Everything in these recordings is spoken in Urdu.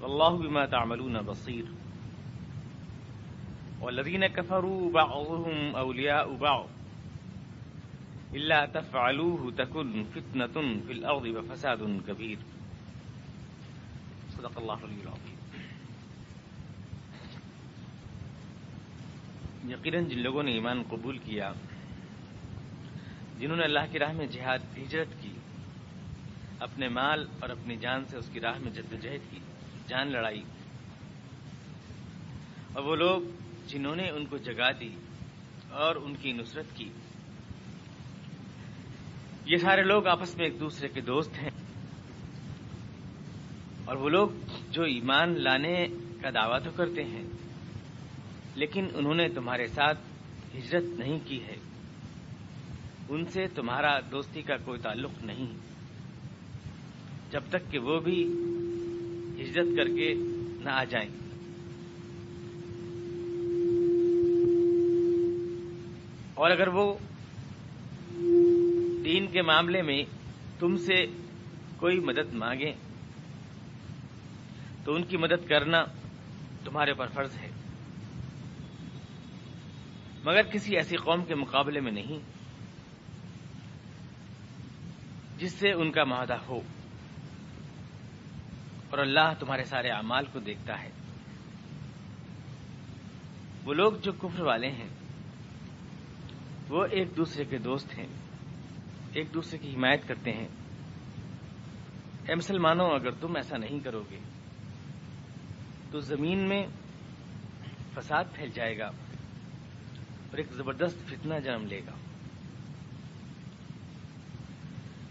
والله بما تعملون بصير. والذين كفروا بعضهم أولياء بعض. إلا تفعلوه تكن فتنة في الأرض وفساد كبير. صدق الله العلي العظيم. یقیناً جن لوگوں نے ایمان قبول کیا، جنہوں نے اللہ کی راہ میں جہاد، ہجرت کی، اپنے مال اور اپنی جان سے اس کی راہ میں جدوجہد کی۔ جان لڑائی۔ اور وہ لوگ جنہوں نے ان کو جگا دی اور ان کی نصرت کی۔ یہ سارے لوگ آپس میں ایک دوسرے کے دوست ہیں۔ اور وہ لوگ جو ایمان لانے کا دعویٰ تو کرتے ہیں، لیکن انہوں نے تمہارے ساتھ ہجرت نہیں کی ہے۔ ان سے تمہارا دوستی کا کوئی تعلق نہیں۔ جب تک کہ وہ بھی ہجرت کر کے نہ آ جائیں۔ اور اگر وہ دین کے معاملے میں تم سے کوئی مدد مانگیں تو ان کی مدد کرنا تمہارے پر فرض ہے۔ مگر کسی ایسی قوم کے مقابلے میں نہیں، جس سے ان کا معاہدہ ہو۔ اور اللہ تمہارے سارے اعمال کو دیکھتا ہے۔ وہ لوگ جو کفر والے ہیں، وہ ایک دوسرے کے دوست ہیں، ایک دوسرے کی حمایت کرتے ہیں۔ اے مسلمانوں، اگر تم ایسا نہیں کرو گے، تو زمین میں فساد پھیل جائے گا اور ایک زبردست فتنہ جنم لے گا۔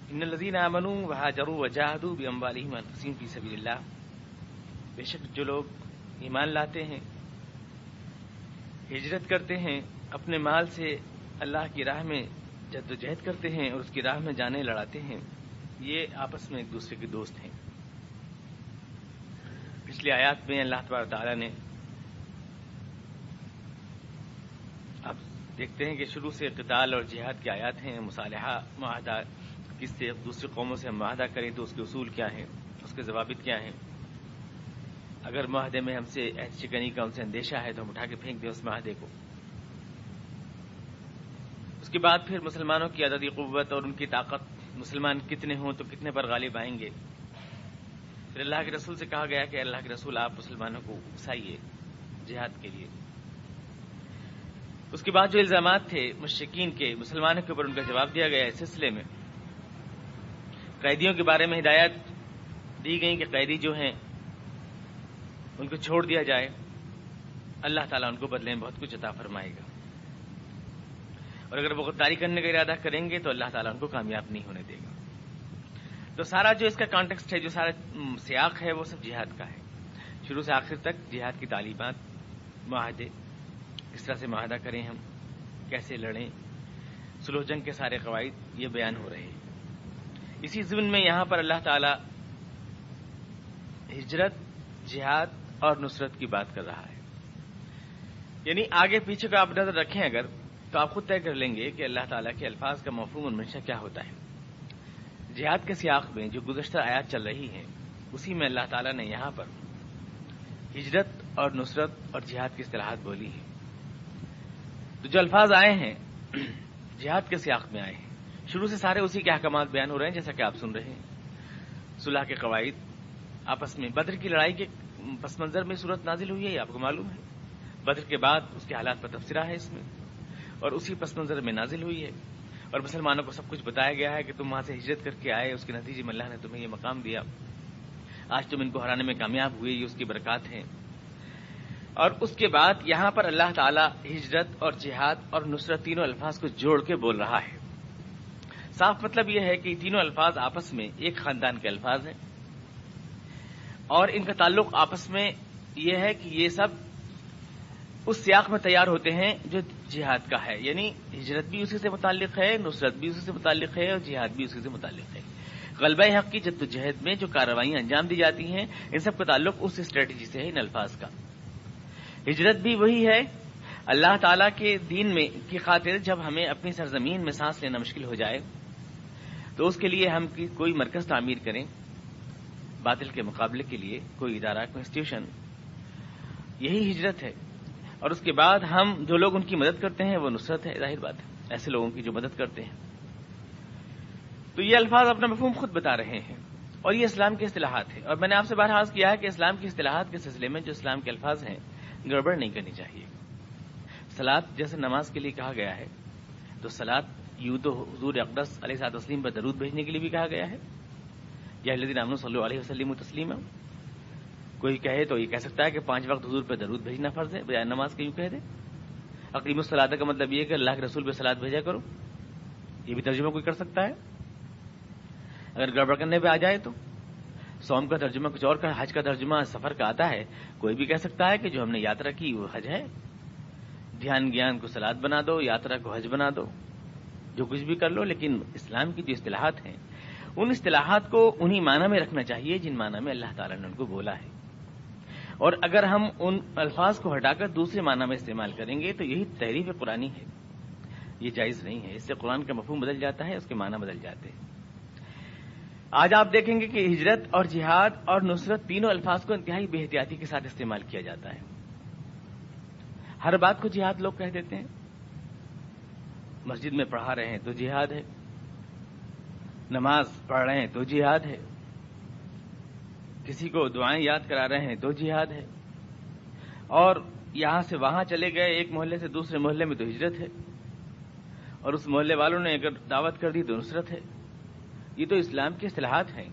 ان الذين امنوا وهاجروا وجاهدوا باموالهم وانفسهم في سبيل الله. بے شک جو لوگ ایمان لاتے ہیں، ہجرت کرتے ہیں، اپنے مال سے اللہ کی راہ میں جد و جہد کرتے ہیں اور اس کی راہ میں جانے لڑاتے ہیں، یہ آپس میں ایک دوسرے کے دوست ہیں۔ پچھلی آیات میں اللہ تبار تعالیٰ نے اب دیکھتے ہیں کہ شروع سے قتال اور جہاد کی آیات ہیں، مصالحہ، معاہدہ کس سے دوسری قوموں سے ہم معاہدہ کریں تو اس کے اصول کیا ہیں؟ اس کے ضوابط کیا ہیں؟ اگر معاہدے میں ہم سے ایسی شکنی کا ان سے اندیشہ ہے تو ہم اٹھا کے پھینک دیں اس معاہدے کو۔ اس کے بعد پھر مسلمانوں کی عددی قوت اور ان کی طاقت، مسلمان کتنے ہوں تو کتنے پر غالب آئیں گے؟ پھر اللہ کے رسول سے کہا گیا کہ اللہ کے رسول آپ مسلمانوں کو اکسائیے جہاد کے لیے۔ اس کے بعد جو الزامات تھے مشکین کے، مسلمانوں کے اوپر ان کا جواب دیا گیا اس سلسلے میں۔ قیدیوں کے بارے میں ہدایت دی گئی کہ قیدی جو ہیں، ان کو چھوڑ دیا جائے۔ اللہ تعالیٰ ان کو بدلے میں بہت کچھ عطا فرمائے گا۔ اور اگر وہ غداری کرنے کا ارادہ کریں گے تو اللہ تعالیٰ ان کو کامیاب نہیں ہونے دے گا۔ تو سارا جو اس کا کانٹیکسٹ ہے، جو سارا سیاق ہے، وہ سب جہاد کا ہے۔ شروع سے آخر تک جہاد کی تعلیمات، معاہدے، کس طرح سے معاہدہ کریں ہم، کیسے لڑیں سلو جنگ کے سارے قواعد یہ بیان ہو رہے ہیں۔ اسی ضمن میں یہاں پر اللہ تعالی ہجرت، جہاد اور نصرت کی بات کر رہا ہے۔ یعنی آگے پیچھے کا آپ نظر رکھیں اگر، تو آپ خود طے کر لیں گے کہ اللہ تعالیٰ کے الفاظ کا مفہوم اور منشا کیا ہوتا ہے۔ جہاد کے سیاق میں جو گزشتہ آیات چل رہی ہیں، اسی میں اللہ تعالیٰ نے یہاں پر ہجرت اور نصرت اور جہاد کی اصطلاحات بولی ہیں۔ تو جو الفاظ آئے ہیں، جہاد کے سیاق میں آئے ہیں۔ شروع سے سارے اسی کے احکامات بیان ہو رہے ہیں جیسا کہ آپ سن رہے ہیں۔ صلح کے قواعد۔ آپس میں بدر کی لڑائی کے پس منظر میں صورت نازل ہوئی ہے، یہ آپ کو معلوم ہے۔ بدر کے بعد اس کے حالات پر تبصرہ ہے اس میں۔ اور اسی پس منظر میں نازل ہوئی ہے۔ اور مسلمانوں کو سب کچھ بتایا گیا ہے کہ تم وہاں سے ہجرت کر کے آئے، اس کے نتیجے میں اللہ نے تمہیں یہ مقام دیا۔ آج تم ان کو ہرانے میں کامیاب ہوئے، یہ اس کی برکات ہیں۔ اور اس کے بعد یہاں پر اللہ تعالی ہجرت اور جہاد اور نصرت تینوں الفاظ کو جوڑ کے بول رہا ہے۔ صاف مطلب یہ ہے کہ تینوں الفاظ آپس میں ایک خاندان کے الفاظ ہیں اور ان کا تعلق آپس میں یہ ہے کہ یہ سب اس سیاق میں تیار ہوتے ہیں جو جہاد کا ہے۔ یعنی ہجرت بھی اسی سے متعلق ہے، نصرت بھی اسی سے متعلق ہے اور جہاد بھی اسی سے متعلق ہے۔ غلبہ حق کی جدوجہد میں جو کارروائیاں انجام دی جاتی ہیں، ان سب کا تعلق اس اسٹریٹجی سے ہے، ان الفاظ کا۔ ہجرت بھی وہی ہے، اللہ تعالی کے دین میں کی خاطر جب ہمیں اپنی سرزمین میں سانس لینا مشکل ہو جائے تو اس کے لیے ہم کوئی مرکز تعمیر کریں، باطل کے مقابلے کے لیے کوئی ادارہ، کوئی انسٹیٹیوشن یہی ہجرت ہے۔ اور اس کے بعد ہم جو لوگ ان کی مدد کرتے ہیں، وہ نصرت ہے، ظاہر بات ہے۔ ایسے لوگوں کی جو مدد کرتے ہیں۔ تو یہ الفاظ اپنا مفہوم خود بتا رہے ہیں۔ اور یہ اسلام کے اصطلاحات ہیں۔ اور میں نے آپ سے بہرحاص کیا ہے کہ اسلام کی اصطلاحات کے سلسلے میں جو اسلام کے الفاظ ہیں، گڑبڑ نہیں کرنی چاہیے۔ سلاد جیسے نماز کے لیے کہا گیا ہے، تو سلاد یوں تو حضور اقدس علیہ صاحب تسلیم پر درود بھیجنے کے لیے بھی کہا گیا ہے۔ یا الدین امن صلی اللہ علیہ وسلم تسلیم ہے کوئی کہے تو یہ کہہ سکتا ہے کہ پانچ وقت حضور پہ درود بھیجنا فرض ہے، بجائے نماز کے یوں کہہ دے۔ عقیم الصلاح کا مطلب یہ ہے کہ اللہ کے رسول پہ سلاد بھیجا کرو۔ یہ بھی ترجمہ کوئی کر سکتا ہے۔ اگر گڑبڑ کرنے پہ آ جائے تو۔ سوم کا ترجمہ، کچھ اور کا، حج کا ترجمہ سفر کا آتا ہے۔ کوئی بھی کہہ سکتا ہے کہ جو ہم نے یاترا کی وہ حج ہے۔ دھیان گیان کو سلاد بنا دو، یاترا کو حج بنا دو۔ جو کچھ بھی کر لو، لیکن اسلام کی جو اصطلاحات ہیں، ان اصطلاحات کو انہی معنی میں رکھنا چاہیے جن معنی میں اللہ تعالیٰ نے ان کو بولا ہے۔ اور اگر ہم ان الفاظ کو ہٹا کر دوسرے معنی میں استعمال کریں گے، تو یہی تحریف قرآنی ہے۔ یہ جائز نہیں ہے۔ اس سے قرآن کا مفہوم بدل جاتا ہے، اس کے معنی بدل جاتے ہیں۔ آج آپ دیکھیں گے کہ ہجرت اور جہاد اور نصرت تینوں الفاظ کو انتہائی بے احتیاطی کے ساتھ استعمال کیا جاتا ہے۔ ہر بات کو جہاد لوگ کہہ دیتے ہیں۔ مسجد میں پڑھا رہے ہیں تو جہاد ہے۔ نماز پڑھ رہے ہیں تو جہاد ہے۔ کسی کو دعائیں یاد کرا رہے ہیں تو جہاد ہے۔ اور یہاں سے وہاں چلے گئے، ایک محلے سے دوسرے محلے میں تو ہجرت ہے۔ اور اس محلے والوں نے اگر دعوت کر دی تو نصرت ہے۔ یہ تو اسلام کی اصطلاحات ہیں۔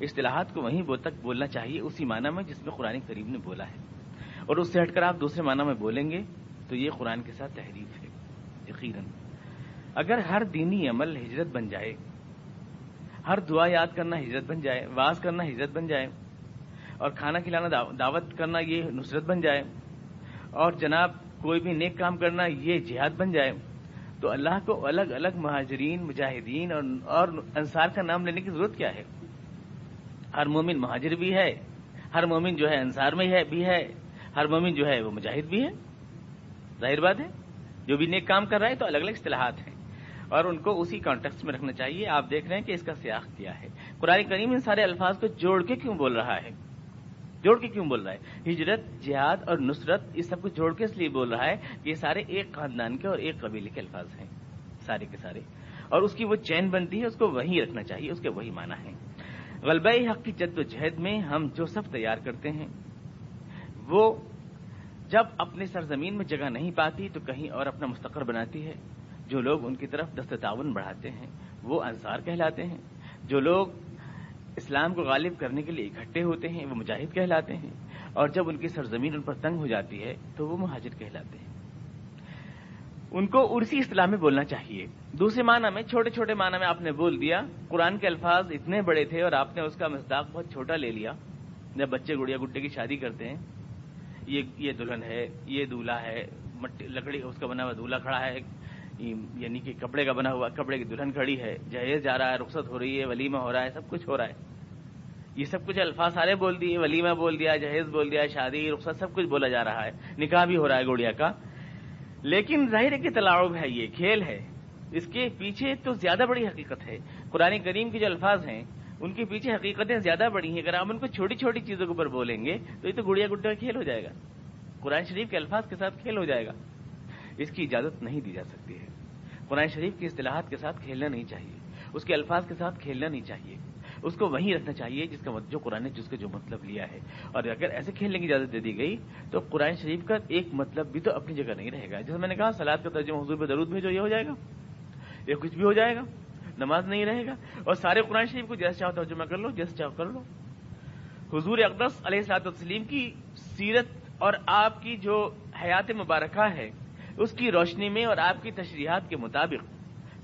اصطلاحات کو وہیں تک بولنا چاہیے، اسی معنی میں جس میں قرآن کریم نے بولا ہے۔ اور اس سے ہٹ کر آپ دوسرے معنی میں بولیں گے تو یہ قرآن کے ساتھ تحریف ہے، یقیناً۔ اگر ہر دینی عمل ہجرت بن جائے، ہر دعا یاد کرنا ہجرت بن جائے، واز کرنا ہجرت بن جائے، اور کھانا کھلانا دعوت کرنا یہ نصرت بن جائے، اور جناب کوئی بھی نیک کام کرنا یہ جہاد بن جائے، تو اللہ کو الگ الگ مہاجرین، مجاہدین اور انصار کا نام لینے کی ضرورت کیا ہے؟ ہر مومن مہاجر بھی ہے، ہر مومن جو ہے انصار میں ہے بھی ہے، ہر مومن جو ہے وہ مجاہد بھی ہے۔ ظاہر بات ہے، جو بھی نیک کام کر رہا ہے تو الگ الگ اصطلاحات ہیں۔ اور ان کو اسی کانٹیکس میں رکھنا چاہیے۔ آپ دیکھ رہے ہیں کہ اس کا سیاق کیا ہے۔ قرآن کریم ان سارے الفاظ کو جوڑ کے کیوں بول رہا ہے؟ جوڑ کے کیوں بول رہا ہے؟ ہجرت، جہاد اور نصرت، اس سب کو جوڑ کے اس لیے بول رہا ہے کہ یہ سارے ایک خاندان کے اور ایک قبیلے کے الفاظ ہیں، سارے کے سارے۔ اور اس کی وہ چین بنتی ہے، اس کو وہیں رکھنا چاہیے، اس کے وہی معنی ہے غلبہ حق کی جد و جہد میں ہم جو سب تیار کرتے ہیں، وہ جب اپنے سرزمین میں جگہ نہیں پاتی تو کہیں اور اپنا مستقر بناتی ہے۔ جو لوگ ان کی طرف دست تعاون بڑھاتے ہیں، وہ انصار کہلاتے ہیں۔ جو لوگ اسلام کو غالب کرنے کے لیے اکٹھے ہوتے ہیں، وہ مجاہد کہلاتے ہیں۔ اور جب ان کی سرزمین ان پر تنگ ہو جاتی ہے، تو وہ مہاجر کہلاتے ہیں۔ ان کو اسی اسلام میں بولنا چاہیے۔ دوسرے معنی میں، چھوٹے چھوٹے معنی میں آپ نے بول دیا، قرآن کے الفاظ اتنے بڑے تھے اور آپ نے اس کا مزداق بہت چھوٹا لے لیا۔ جب بچے گڑیا گڈے کی شادی کرتے ہیں، یہ دلہن ہے، یہ دولہا ہے لکڑی اس کا بنا ہوا دولہا کھڑا ہے یعنی کہ کپڑے کا بنا ہوا، کپڑے کی دلہن کھڑی ہے، جہیز جا رہا ہے، رخصت ہو رہی ہے، ولیمہ ہو رہا ہے، سب کچھ ہو رہا ہے۔ یہ سب کچھ الفاظ سارے بول دیے، ولیمہ بول دیا، جہیز بول دیا، شادی، رخصت، سب کچھ بولا جا رہا ہے۔ نکاح بھی ہو رہا ہے گوڑیا کا۔ لیکن ظاہر کی تلاؤ ہے، یہ کھیل ہے۔ اس کے پیچھے تو زیادہ بڑی حقیقت ہے۔ قرآن کریم کے جو الفاظ ہیں، ان کے پیچھے حقیقتیں زیادہ بڑی ہیں۔ اگر آپ ان کو چھوٹی چھوٹی چیزوں کے اوپر بولیں گے، تو یہ تو گڑیا گڈا کھیل ہو جائے گا۔ قرآن شریف کے الفاظ کے ساتھ کھیل ہو جائے گا۔ اس کی اجازت نہیں دی جا سکتی ہے۔ قرآن شریف کی اصطلاحات کے ساتھ کھیلنا نہیں چاہیے۔ اس کے الفاظ کے ساتھ کھیلنا نہیں چاہیے۔ اس کو وہیں رکھنا چاہیے جس کا جو قرآن نے جس کا جو مطلب لیا ہے۔ اور اگر ایسے کھیلنے کی اجازت دے دی گئی تو قرآن شریف کا ایک مطلب بھی تو اپنی جگہ نہیں رہے گا۔ جیسے میں نے کہا سلاد کا ترجمہ حضور پہ درود بھیجو، یہ ہو جائے گا۔ یہ کچھ بھی ہو جائے گا۔ نماز نہیں رہے گا۔ اور سارے قرآن شریف کو جیسے چاہو ترجمہ کر لو، جیسے چاہو کر لو۔ حضور اقدس علیہ سلاط تسلیم کی سیرت اور آپ کی جو حیات مبارکہ ہے اس کی روشنی میں اور آپ کی تشریحات کے مطابق۔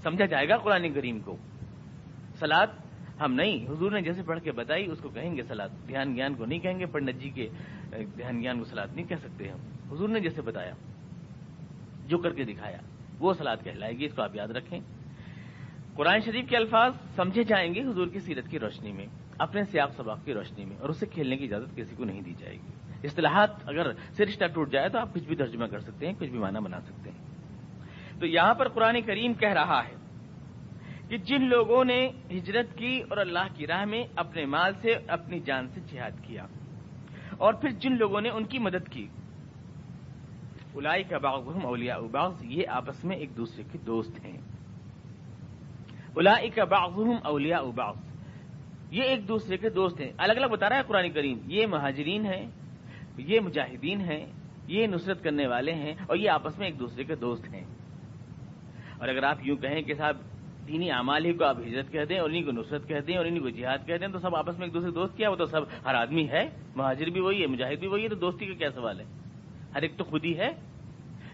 سمجھا جائے گا قرآن کریم کو۔ سلاد؟ ہم نہیں، حضور نے جیسے پڑھ کے بتائی، اس کو کہیں گے سلاد۔ دھیان گیان کو نہیں کہیں گے، پنڈت جی کے دھیان گیان کو سلاد نہیں کہہ سکتے ہم۔ حضور نے جیسے بتایا، جو کر کے دکھایا، وہ سلاد کہلائے گی، اس کو آپ یاد رکھیں۔ قرآن شریف کے الفاظ سمجھے جائیں گے حضور کی سیرت کی روشنی میں، اپنے سیاق سباق کی روشنی میں، اور اسے کھیلنے کی اجازت کسی کو نہیں دی جائے گی۔ اصطلاحات اگر سرشتہ ٹوٹ جائے تو آپ کچھ بھی ترجمہ کر سکتے ہیں، کچھ بھی معنی بنا سکتے ہیں۔ تو یہاں پر قرآن کریم کہہ رہا ہے کہ جن لوگوں نے ہجرت کی اور اللہ کی راہ میں اپنے مال سے، اپنی جان سے جہاد کیا اور پھر جن لوگوں نے ان کی مدد کی الائی کا باغ اولیا اباغ یہ آپس میں ایک دوسرے کے دوست ہیں۔ الائی کا باغ اولیا اباغ یہ ایک دوسرے کے دوست ہیں۔ الگ الگ بتا رہا ہے قرآن کریم، یہ مہاجرین ہیں یہ مجاہدین ہیں، یہ نصرت کرنے والے ہیں اور یہ آپس میں ایک دوسرے کے دوست ہیں۔ اور اگر آپ یوں کہیں کہ صاحب، دینی اعمال ہی کو آپ ہجرت کہہ دیں اور انہیں کو نصرت کہہ دیں اور انہیں کو جہاد کہہ دیں، تو سب آپس میں ایک دوسرے دوست، کیا وہ تو سب ہر آدمی ہے، مہاجر بھی وہی ہے، مجاہد بھی وہی ہے، تو دوستی کا کیا سوال ہے؟ ہر ایک تو خود ہی ہے۔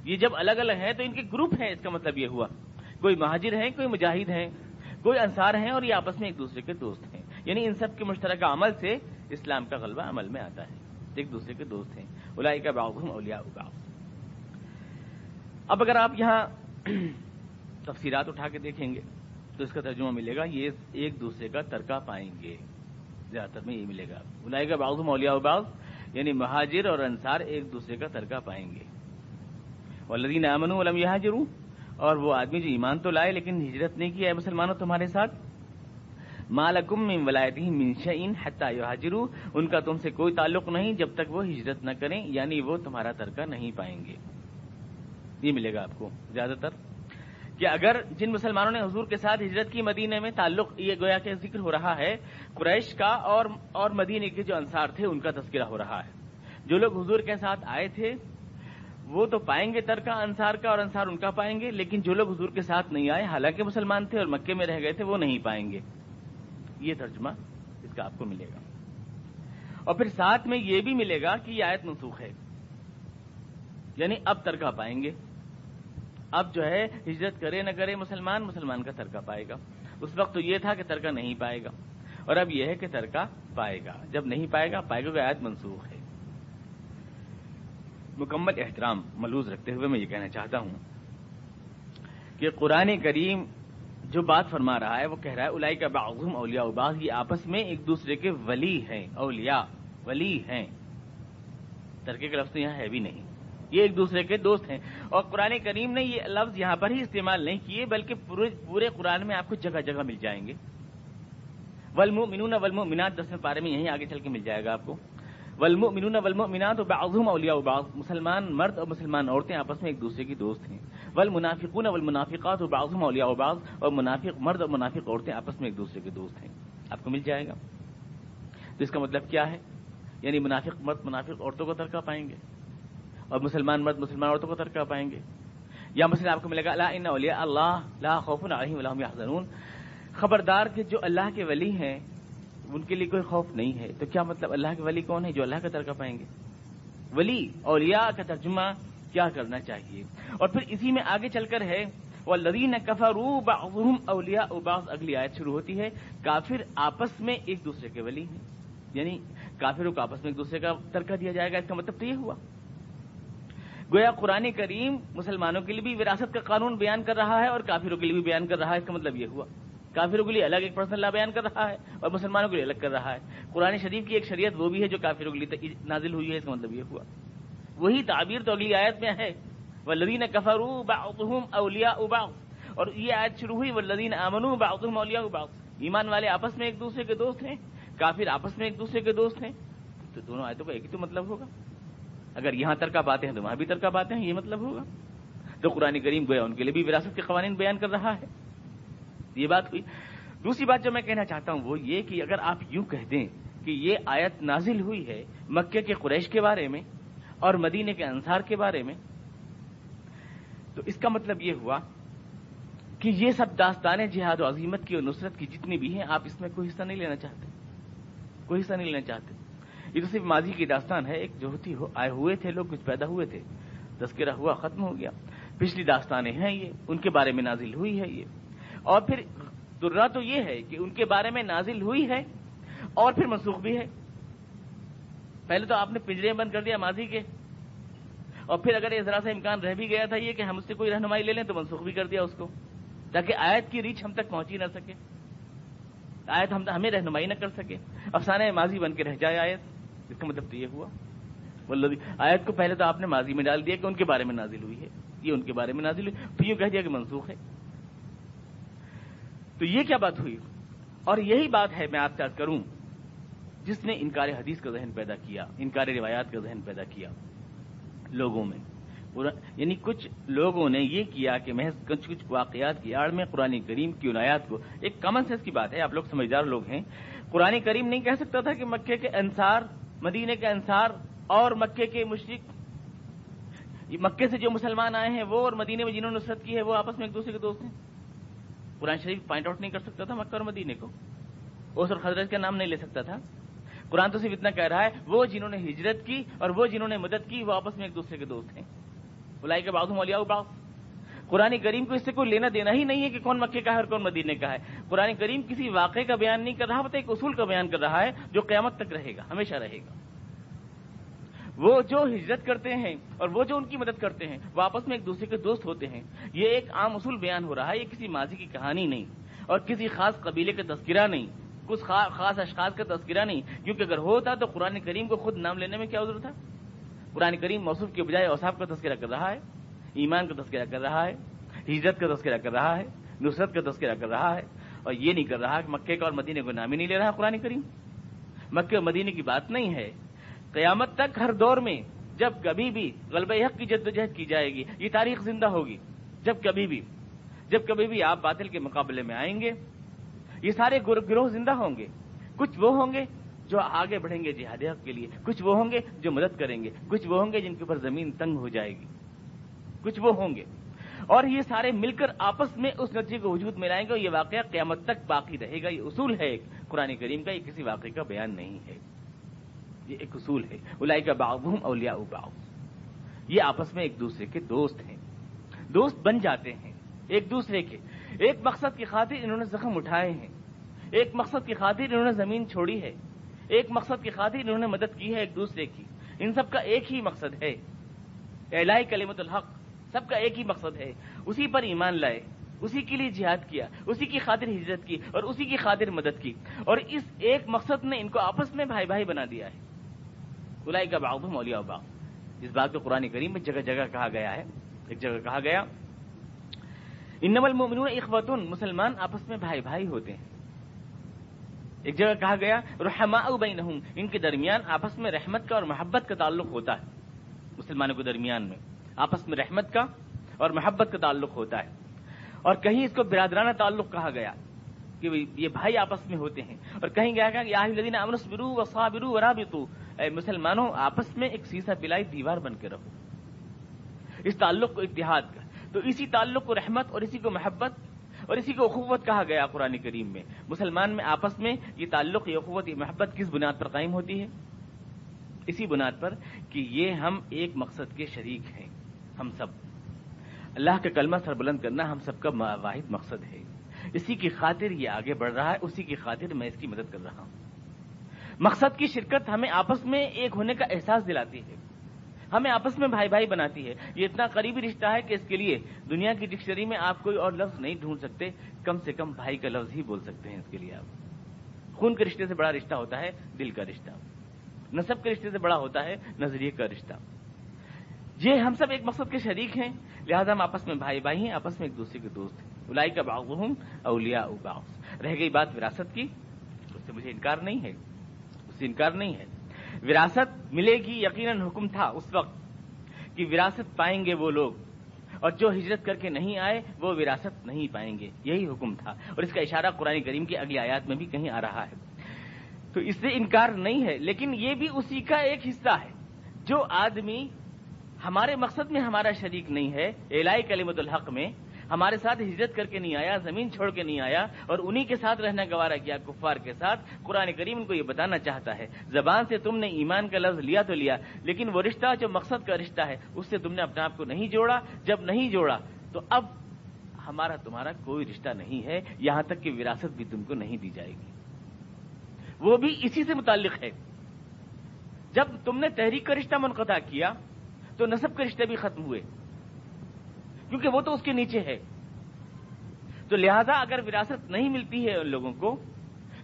یہ جب الگ الگ ہیں تو ان کے گروپ ہیں، اس کا مطلب یہ ہوا۔ کوئی مہاجر ہیں، کوئی مجاہد ہیں، کوئی انصار ہیں اور یہ آپس میں ایک دوسرے کے دوست ہیں۔ یعنی ان سب کے مشترکہ عمل سے اسلام کا غلبہ عمل میں آتا ہے۔ ایک دوسرے کے دوست ہیں۔ الائی کا باغ اولیا اب اگر آپ یہاں تفصیلات اٹھا کے دیکھیں گے، تو اس کا ترجمہ ملے گا، یہ ایک دوسرے کا ترکہ پائیں گے۔ زیادہ تر میں یہ ملے گا۔ الائی کا باغ مولیا باغ یعنی مہاجر اور انصار ایک دوسرے کا ترکہ پائیں گے۔ اور لدین امن علم یہ اور وہ آدمی جو ایمان تو لائے لیکن ہجرت نہیں کیا ہے مسلمانوں تمہارے ساتھ مالکم من ولایتی منشین حتہ حاجرو ان کا تم سے کوئی تعلق نہیں جب تک وہ ہجرت نہ کریں یعنی وہ تمہارا ترکہ نہیں پائیں گے۔ یہ ملے گا آپ کو زیادہ تر۔ کہ اگر جن مسلمانوں نے حضور کے ساتھ ہجرت کی مدینے میں تعلق یہ گویا کہ ذکر ہو رہا ہے، قریش کا اور اور مدینے کے جو انصار تھے، ان کا تذکرہ ہو رہا ہے۔ جو لوگ حضور کے ساتھ آئے تھے، وہ تو پائیں گے ترکہ انصار کا اور انصار ان کا پائیں گے، لیکن جو لوگ حضور کے ساتھ نہیں آئے، حالانکہ مسلمان تھے اور مکے میں رہ گئے تھے، وہ نہیں پائیں گے۔ یہ ترجمہ اس کا آپ کو ملے گا۔ اور پھر ساتھ میں یہ بھی ملے گا کہ یہ آیت منسوخ ہے۔ یعنی اب ترکہ پائیں گے۔ اب جو ہے ہجرت کرے نہ کرے مسلمان مسلمان کا ترکہ پائے گا۔ اس وقت تو یہ تھا کہ ترکہ نہیں پائے گا۔ اور اب یہ ہے کہ ترکہ پائے گا۔ جب نہیں پائے گا پائے گا کہ آیت منسوخ ہے۔ مکمل احترام ملوز رکھتے ہوئے میں یہ کہنا چاہتا ہوں کہ قرآن کریم جو بات فرما رہا ہے، وہ کہہ رہا ہے الائی کا باغم اولیا اباغ یہ آپس میں ایک دوسرے کے ولی ہیں، اولیاء، ولی ہیں۔ ترکے کا لفظ یہاں ہے بھی نہیں۔ یہ ایک دوسرے کے دوست ہیں۔ اور قرآن کریم نے یہ لفظ یہاں پر ہی استعمال نہیں کیے، بلکہ پورے قرآن میں آپ کو جگہ جگہ مل جائیں گے۔ ولم منون ولم مینات دسویں پارے میں یہیں آگے چل کے مل جائے گا آپ کو۔ ولم منون ولم مینات اور اولیا اباغ مسلمان مرد اور مسلمان عورتیں آپس میں ایک دوسرے کی دوست ہیں۔ ول منافقون ول منافقات اور بعض مولیا و بعض اور منافق مرد اور منافق عورتیں آپس میں ایک دوسرے کے دوست ہیں۔ آپ کو مل جائے گا۔ تو اس کا مطلب کیا ہے؟ یعنی منافق مرد، منافق عورتوں کو ترکہ پائیں گے، اور مسلمان مرد، مسلمان عورتوں کو ترکہ پائیں گے۔ یا مسئلہ آپ کو ملے گا اللہ ان اولیاء اللہ لا خوف علیہم ولا هم يحزنون خبردار کہ جو اللہ کے ولی ہیں، ان کے لیے کوئی خوف نہیں ہے۔ تو کیا مطلب اللہ کے ولی کون ہے جو اللہ کا ترکہ پائیں گے؟ ولی، اولیاء کا ترجمہ کیا کرنا چاہیے؟ اور پھر اسی میں آگے چل کر ہے وہ لدین کفرو اولیا اباس اگلی آیت شروع ہوتی ہے، کافر آپس میں ایک دوسرے کے ولی ہیں۔ یعنی کافروں کو آپس میں ایک دوسرے کا ترکہ دیا جائے گا، اس کا مطلب تو یہ ہوا۔ گویا قرآن کریم مسلمانوں کے لیے بھی وراثت کا قانون بیان کر رہا ہے اور کافروں کے لیے بھی بیان کر رہا ہے، اس کا مطلب یہ ہوا۔ کافروں کے لیے الگ ایک پرسن اللہ بیان کر رہا ہے اور مسلمانوں کے لیے الگ کر رہا ہے۔ قرآن شریف کی ایک شریعت وہ بھی ہے جو کافروں کے لیے نازل ہوئی ہے، اس کا مطلب یہ ہوا۔ وہی تعبیر تو اگلی آیت میں ہے. وہ لدین کفرو باؤم اولیا اباؤ اور یہ آیت شروع ہوئی وہ لدین امن باؤم اولیا اباؤ ایمان والے آپس میں ایک دوسرے کے دوست ہیں، کافر آپس میں ایک دوسرے کے دوست ہیں. تو دونوں آیتوں کا ایک ہی تو مطلب ہوگا. اگر یہاں ترکا باتیں ہیں تو وہاں بھی ترکا باتیں ہیں، یہ مطلب ہوگا. تو قرآن کریم گویا ان کے لیے بھی وراثت کے قوانین بیان کر رہا ہے. یہ بات ہوئی. دوسری بات جو میں کہنا چاہتا ہوں وہ یہ کہ اگر آپ یوں کہہ دیں کہ یہ آیت نازل ہوئی ہے مکے کے قریش کے بارے میں اور مدینے کے انصار کے بارے میں، تو اس کا مطلب یہ ہوا کہ یہ سب داستانیں جہاد و عظیمت کی اور نصرت کی جتنی بھی ہیں، آپ اس میں کوئی حصہ نہیں لینا چاہتے۔ کوئی حصہ نہیں لینا چاہتے۔ یہ تو صرف ماضی کی داستان ہے، ایک جو ہوتی ہو، آئے ہوئے تھے لوگ، کچھ پیدا ہوئے تھے۔ تذکرہ ہوا، ختم ہو گیا۔ پچھلی داستانیں ہیں یہ، ان کے بارے میں نازل ہوئی ہے یہ۔ اور پھر درا تو یہ ہے کہ ان کے بارے میں نازل ہوئی ہے اور پھر منسوخ بھی ہے۔ پہلے تو آپ نے پنجرے بند کر دیا ماضی کے۔ اور پھر اگر ذرا سا امکان رہ بھی گیا تھا یہ کہ ہم اس سے کوئی رہنمائی لے لیں تو منسوخ بھی کر دیا اس کو۔ تاکہ آیت کی ریچ ہم تک پہنچی نہ سکے۔ آیت ہم ہمیں رہنمائی نہ کر سکے۔ افسانہ ماضی بن کے رہ جائے آیت۔ اس کا مطلب تو یہ ہوا۔ آیت کو پہلے تو آپ نے ماضی میں ڈال دیا کہ ان کے بارے میں نازل ہوئی ہے۔ یہ ان کے بارے میں نازل ہوئی۔ پھر یوں کہہ دیا کہ منسوخ ہے۔ تو یہ کیا بات ہوئی؟ اور یہی بات ہے میں آپ سے کروں۔ جس نے انکار حدیث کا ذہن پیدا کیا، انکار روایات کا ذہن پیدا کیا لوگوں میں۔ یعنی کچھ لوگوں نے یہ کیا کہ محض کچھ کچھ واقعات کی آڑ میں قرآن کریم کی عنایات کو، ایک کامن سینس کی بات ہے، آپ لوگ سمجھدار لوگ ہیں۔ قرآن کریم نہیں کہہ سکتا تھا کہ مکے کے انصار مدینے کے انصار اور مکے کے مشرق مکے سے جو مسلمان آئے ہیں وہ اور مدینے میں جنہوں نے نصرت کی ہے وہ آپس میں ایک دوسرے کے دوست ہیں۔ قرآن شریف پوائنٹ آؤٹ نہیں کر سکتا تھا مکہ اور مدینے کو۔ اس اور خزرت کا نام نہیں لے سکتا تھا۔ قرآن تو صرف اتنا کہہ رہا ہے، وہ جنہوں نے ہجرت کی اور وہ جنہوں نے مدد کی، وہ آپس میں ایک دوسرے کے دوست ہیں۔ بلائی کے باغ مولیا باغ قرآن کریم کو اس سے کوئی لینا دینا ہی نہیں ہے کہ کون مکے کا ہے اور کون مدینے کا ہے۔ قرآن کریم کسی واقعے کا بیان نہیں کر رہا بتا ایک اصول کا بیان کر رہا ہے جو قیامت تک رہے گا، ہمیشہ رہے گا۔ وہ جو ہجرت کرتے ہیں اور وہ جو ان کی مدد کرتے ہیں، وہ آپس میں ایک دوسرے کے دوست ہوتے ہیں۔ یہ ایک عام اصول بیان ہو رہا ہے، یہ کسی ماضی کی کہانی نہیں اور کسی خاص قبیلے کا تذکرہ نہیں۔ کچھ خاص اشخاص کا تذکرہ نہیں، کیونکہ اگر ہوتا تو قرآن کریم کو خود نام لینے میں کیا ضرورت تھا قرآن کریم موصوف کے بجائے اوساف کا تذکرہ کر رہا ہے، ایمان کا تذکرہ کر رہا ہے، ہجرت کا تذکرہ کر رہا ہے، نصرت کا تذکرہ کر رہا ہے، اور یہ نہیں کر رہا کہ مکے کا اور مدینے کو نام ہی نہیں لے رہا قرآن کریم۔ مکے اور مدینے کی بات نہیں ہے۔ قیامت تک ہر دور میں جب کبھی بھی غلب حق کی جدوجہد کی جائے گی، یہ تاریخ زندہ ہوگی۔ جب کبھی بھی، جب کبھی بھی آپ باطل کے مقابلے میں آئیں گے یہ سارے گروہ زندہ ہوں گے۔ کچھ وہ ہوں گے جو آگے بڑھیں گے جہاد حق کے لیے۔ کچھ وہ ہوں گے جو مدد کریں گے۔ کچھ وہ ہوں گے جن کے اوپر زمین تنگ ہو جائے گی۔ کچھ وہ ہوں گے۔ اور یہ سارے مل کر آپس میں اس نتیجے کو وجود میں لائیں گے اور یہ واقعہ قیامت تک باقی رہے گا۔ یہ اصول ہے ایک۔ قرآن کریم کا یہ کسی واقعے کا بیان نہیں ہے۔ یہ ایک اصول ہے۔ الائی کا باغ اولیا باغ یہ آپس میں ایک دوسرے کے دوست ہیں۔ دوست بن جاتے ہیں۔ ایک دوسرے کے۔ ایک مقصد کی خاطر انہوں نے زخم اٹھائے ہیں۔ ایک مقصد کی خاطر انہوں نے زمین چھوڑی ہے۔ ایک مقصد کی خاطر انہوں نے مدد کی ہے ایک دوسرے کی۔ ان سب کا ایک ہی مقصد ہے۔ الہی کلیمت الحق سب کا ایک ہی مقصد ہے۔ اسی پر ایمان لائے، اسی کے لیے جہاد کیا، اسی کی خاطر ہجرت کی اور اسی کی خاطر مدد کی۔ اور اس ایک مقصد نے ان کو آپس میں بھائی بھائی بنا دیا ہے۔ الائی کا باغ مولیا باغ اس بات کو قرآن کریم میں جگہ جگہ کہا گیا ہے۔ ایک جگہ کہا گیا ان نمل اخوتن مسلمان، آپس میں بھائی بھائی ہوتے ہیں۔ ایک جگہ کہا گیا رحما بینہم، ان کے درمیان آپس میں رحمت کا اور محبت کا تعلق ہوتا ہے۔ مسلمانوں کے درمیان میں آپس میں رحمت کا اور محبت کا تعلق ہوتا ہے۔ اور کہیں اس کو برادرانہ تعلق کہا گیا کہ یہ بھائی آپس میں ہوتے ہیں۔ اور کہیں گیا کہ لدین امرس برو و صابرو و رابطو اے مسلمانوں، آپس میں ایک سیسا پلائی دیوار بن کے رہو۔ اس تعلق کو اتحاد کا تو اسی تعلق کو رحمت اور اسی کو محبت اور اسی کو اخوت کہا گیا قرآن کریم میں۔ مسلمان میں آپس میں یہ تعلق، یہ اخوت، یہ محبت کس بنیاد پر قائم ہوتی ہے؟ اسی بنیاد پر کہ یہ ہم ایک مقصد کے شریک ہیں، ہم سب۔ اللہ کا کلمہ سر بلند کرنا ہم سب کا واحد مقصد ہے۔ اسی کی خاطر یہ آگے بڑھ رہا ہے، اسی کی خاطر میں اس کی مدد کر رہا ہوں۔ مقصد کی شرکت ہمیں آپس میں ایک ہونے کا احساس دلاتی ہے۔ ہمیں آپس میں بھائی بھائی بناتی ہے۔ یہ اتنا قریبی رشتہ ہے کہ اس کے لیے دنیا کی ڈکشنری میں آپ کوئی اور لفظ نہیں ڈھونڈ سکتے۔ کم سے کم بھائی کا لفظ ہی بول سکتے ہیں اس کے لیے آپ۔ خون کے رشتے سے بڑا رشتہ ہوتا ہے، دل کا رشتہ۔ نصب کے رشتے سے بڑا ہوتا ہے، نظریے کا رشتہ۔ یہ ہم سب ایک مقصد کے شریک ہیں، لہٰذا ہم آپس میں بھائی بھائی ہیں، آپس میں ایک دوسرے کے دوست ہیں۔ الائی کا باغ ہوں اولیا باغ رہ گئی بات وراثت کی، اس سے مجھے انکار نہیں ہے۔ اس سے انکار نہیں ہے۔ وراثت ملے گی، یقیناً حکم تھا اس وقت کہ وراثت پائیں گے وہ لوگ۔ اور جو ہجرت کر کے نہیں آئے، وہ وراثت نہیں پائیں گے۔ یہی حکم تھا۔ اور اس کا اشارہ قرآن کریم کی اگلی آیات میں بھی کہیں آ رہا ہے۔ تو اس سے انکار نہیں ہے، لیکن یہ بھی اسی کا ایک حصہ ہے۔ جو آدمی ہمارے مقصد میں ہمارا شریک نہیں ہے الہی کلیمت الحق میں ہمارے ساتھ ہجرت کر کے نہیں آیا، زمین چھوڑ کے نہیں آیا اور انہی کے ساتھ رہنا گوارا کیا، کفار کے ساتھ۔ قرآن کریم ان کو یہ بتانا چاہتا ہے، زبان سے تم نے ایمان کا لفظ لیا تو لیا، لیکن وہ رشتہ، جو مقصد کا رشتہ ہے، اس سے تم نے اپنے آپ کو نہیں جوڑا۔ جب نہیں جوڑا تو اب ہمارا تمہارا کوئی رشتہ نہیں ہے، یہاں تک کہ وراثت بھی تم کو نہیں دی جائے گی۔ وہ بھی اسی سے متعلق ہے۔ جب تم نے تحریک کا رشتہ منقطع کیا تو نصب کے رشتے بھی ختم ہوئے۔ کیونکہ وہ تو اس کے نیچے ہے۔ تو لہذا اگر وراثت نہیں ملتی ہے ان لوگوں کو،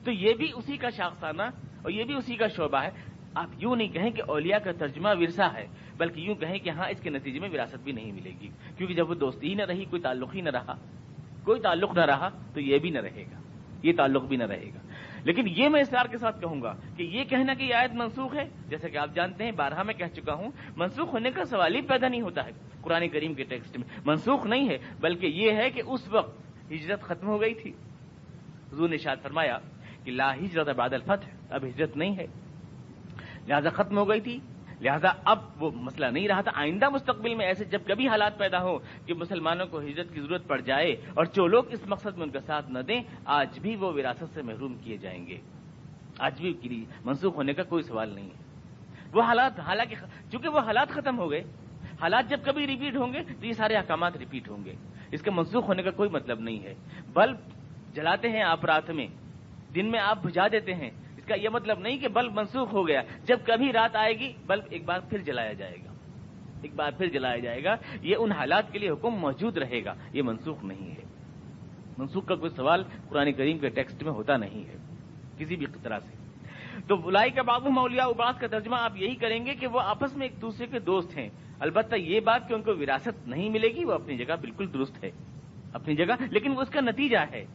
تو یہ بھی اسی کا شاخسانہ اور یہ بھی اسی کا شعبہ ہے۔ آپ یوں نہیں کہیں کہ اولیاء کا ترجمہ ورثہ ہے، بلکہ یوں کہیں کہ ہاں اس کے نتیجے میں وراثت بھی نہیں ملے گی۔ کیونکہ جب وہ دوستی ہی نہ رہی، کوئی تعلق ہی نہ رہا۔ کوئی تعلق نہ رہا، تو یہ بھی نہ رہے گا۔ یہ تعلق بھی نہ رہے گا۔ لیکن یہ میں اسرار کے ساتھ کہوں گا کہ یہ کہنا کہ یہ آیت منسوخ ہے، جیسے کہ آپ جانتے ہیں بارہ میں کہہ چکا ہوں، منسوخ ہونے کا سوال ہی پیدا نہیں ہوتا ہے قرآن کریم کے ٹیکسٹ میں۔ منسوخ نہیں ہے، بلکہ یہ ہے کہ اس وقت ہجرت ختم ہو گئی تھی۔ حضور نے شاید فرمایا کہ لا ہجرت بعد الفتح، اب ہجرت نہیں ہے۔ لہذا ختم ہو گئی تھی۔ لہذا اب وہ مسئلہ نہیں رہا تھا۔ آئندہ مستقبل میں ایسے جب کبھی حالات پیدا ہو کہ مسلمانوں کو ہجرت کی ضرورت پڑ جائے اور جو لوگ اس مقصد میں ان کا ساتھ نہ دیں، آج بھی وہ وراثت سے محروم کیے جائیں گے۔ آج بھی منسوخ ہونے کا کوئی سوال نہیں ہے۔ وہ حالات، حالانکہ چونکہ وہ حالات ختم ہو گئے، حالات جب کبھی ریپیٹ ہوں گے تو یہ سارے احکامات ریپیٹ ہوں گے۔ اس کے منسوخ ہونے کا کوئی مطلب نہیں ہے۔ بلب جلاتے ہیں آپ رات میں، دن میں آپ بجھا دیتے ہیں۔ کا یہ مطلب نہیں کہ بلب منسوخ ہو گیا۔ جب کبھی رات آئے گی، بلب ایک بار پھر جلایا جائے گا۔ ایک بار پھر جلایا جائے گا۔ یہ ان حالات کے لیے حکم موجود رہے گا۔ یہ منسوخ نہیں ہے۔ منسوخ کا کوئی سوال قرآن کریم کے ٹیکسٹ میں ہوتا نہیں ہے، کسی بھی طرح سے۔ تو بلائی کا بابو مولیا اباس کا ترجمہ آپ یہی کریں گے کہ وہ آپس میں ایک دوسرے کے دوست ہیں۔ البتہ یہ بات کہ ان کو وراثت نہیں ملے گی، وہ اپنی جگہ بالکل درست ہے۔ اپنی جگہ، لیکن وہ اس کا نتیجہ ہے۔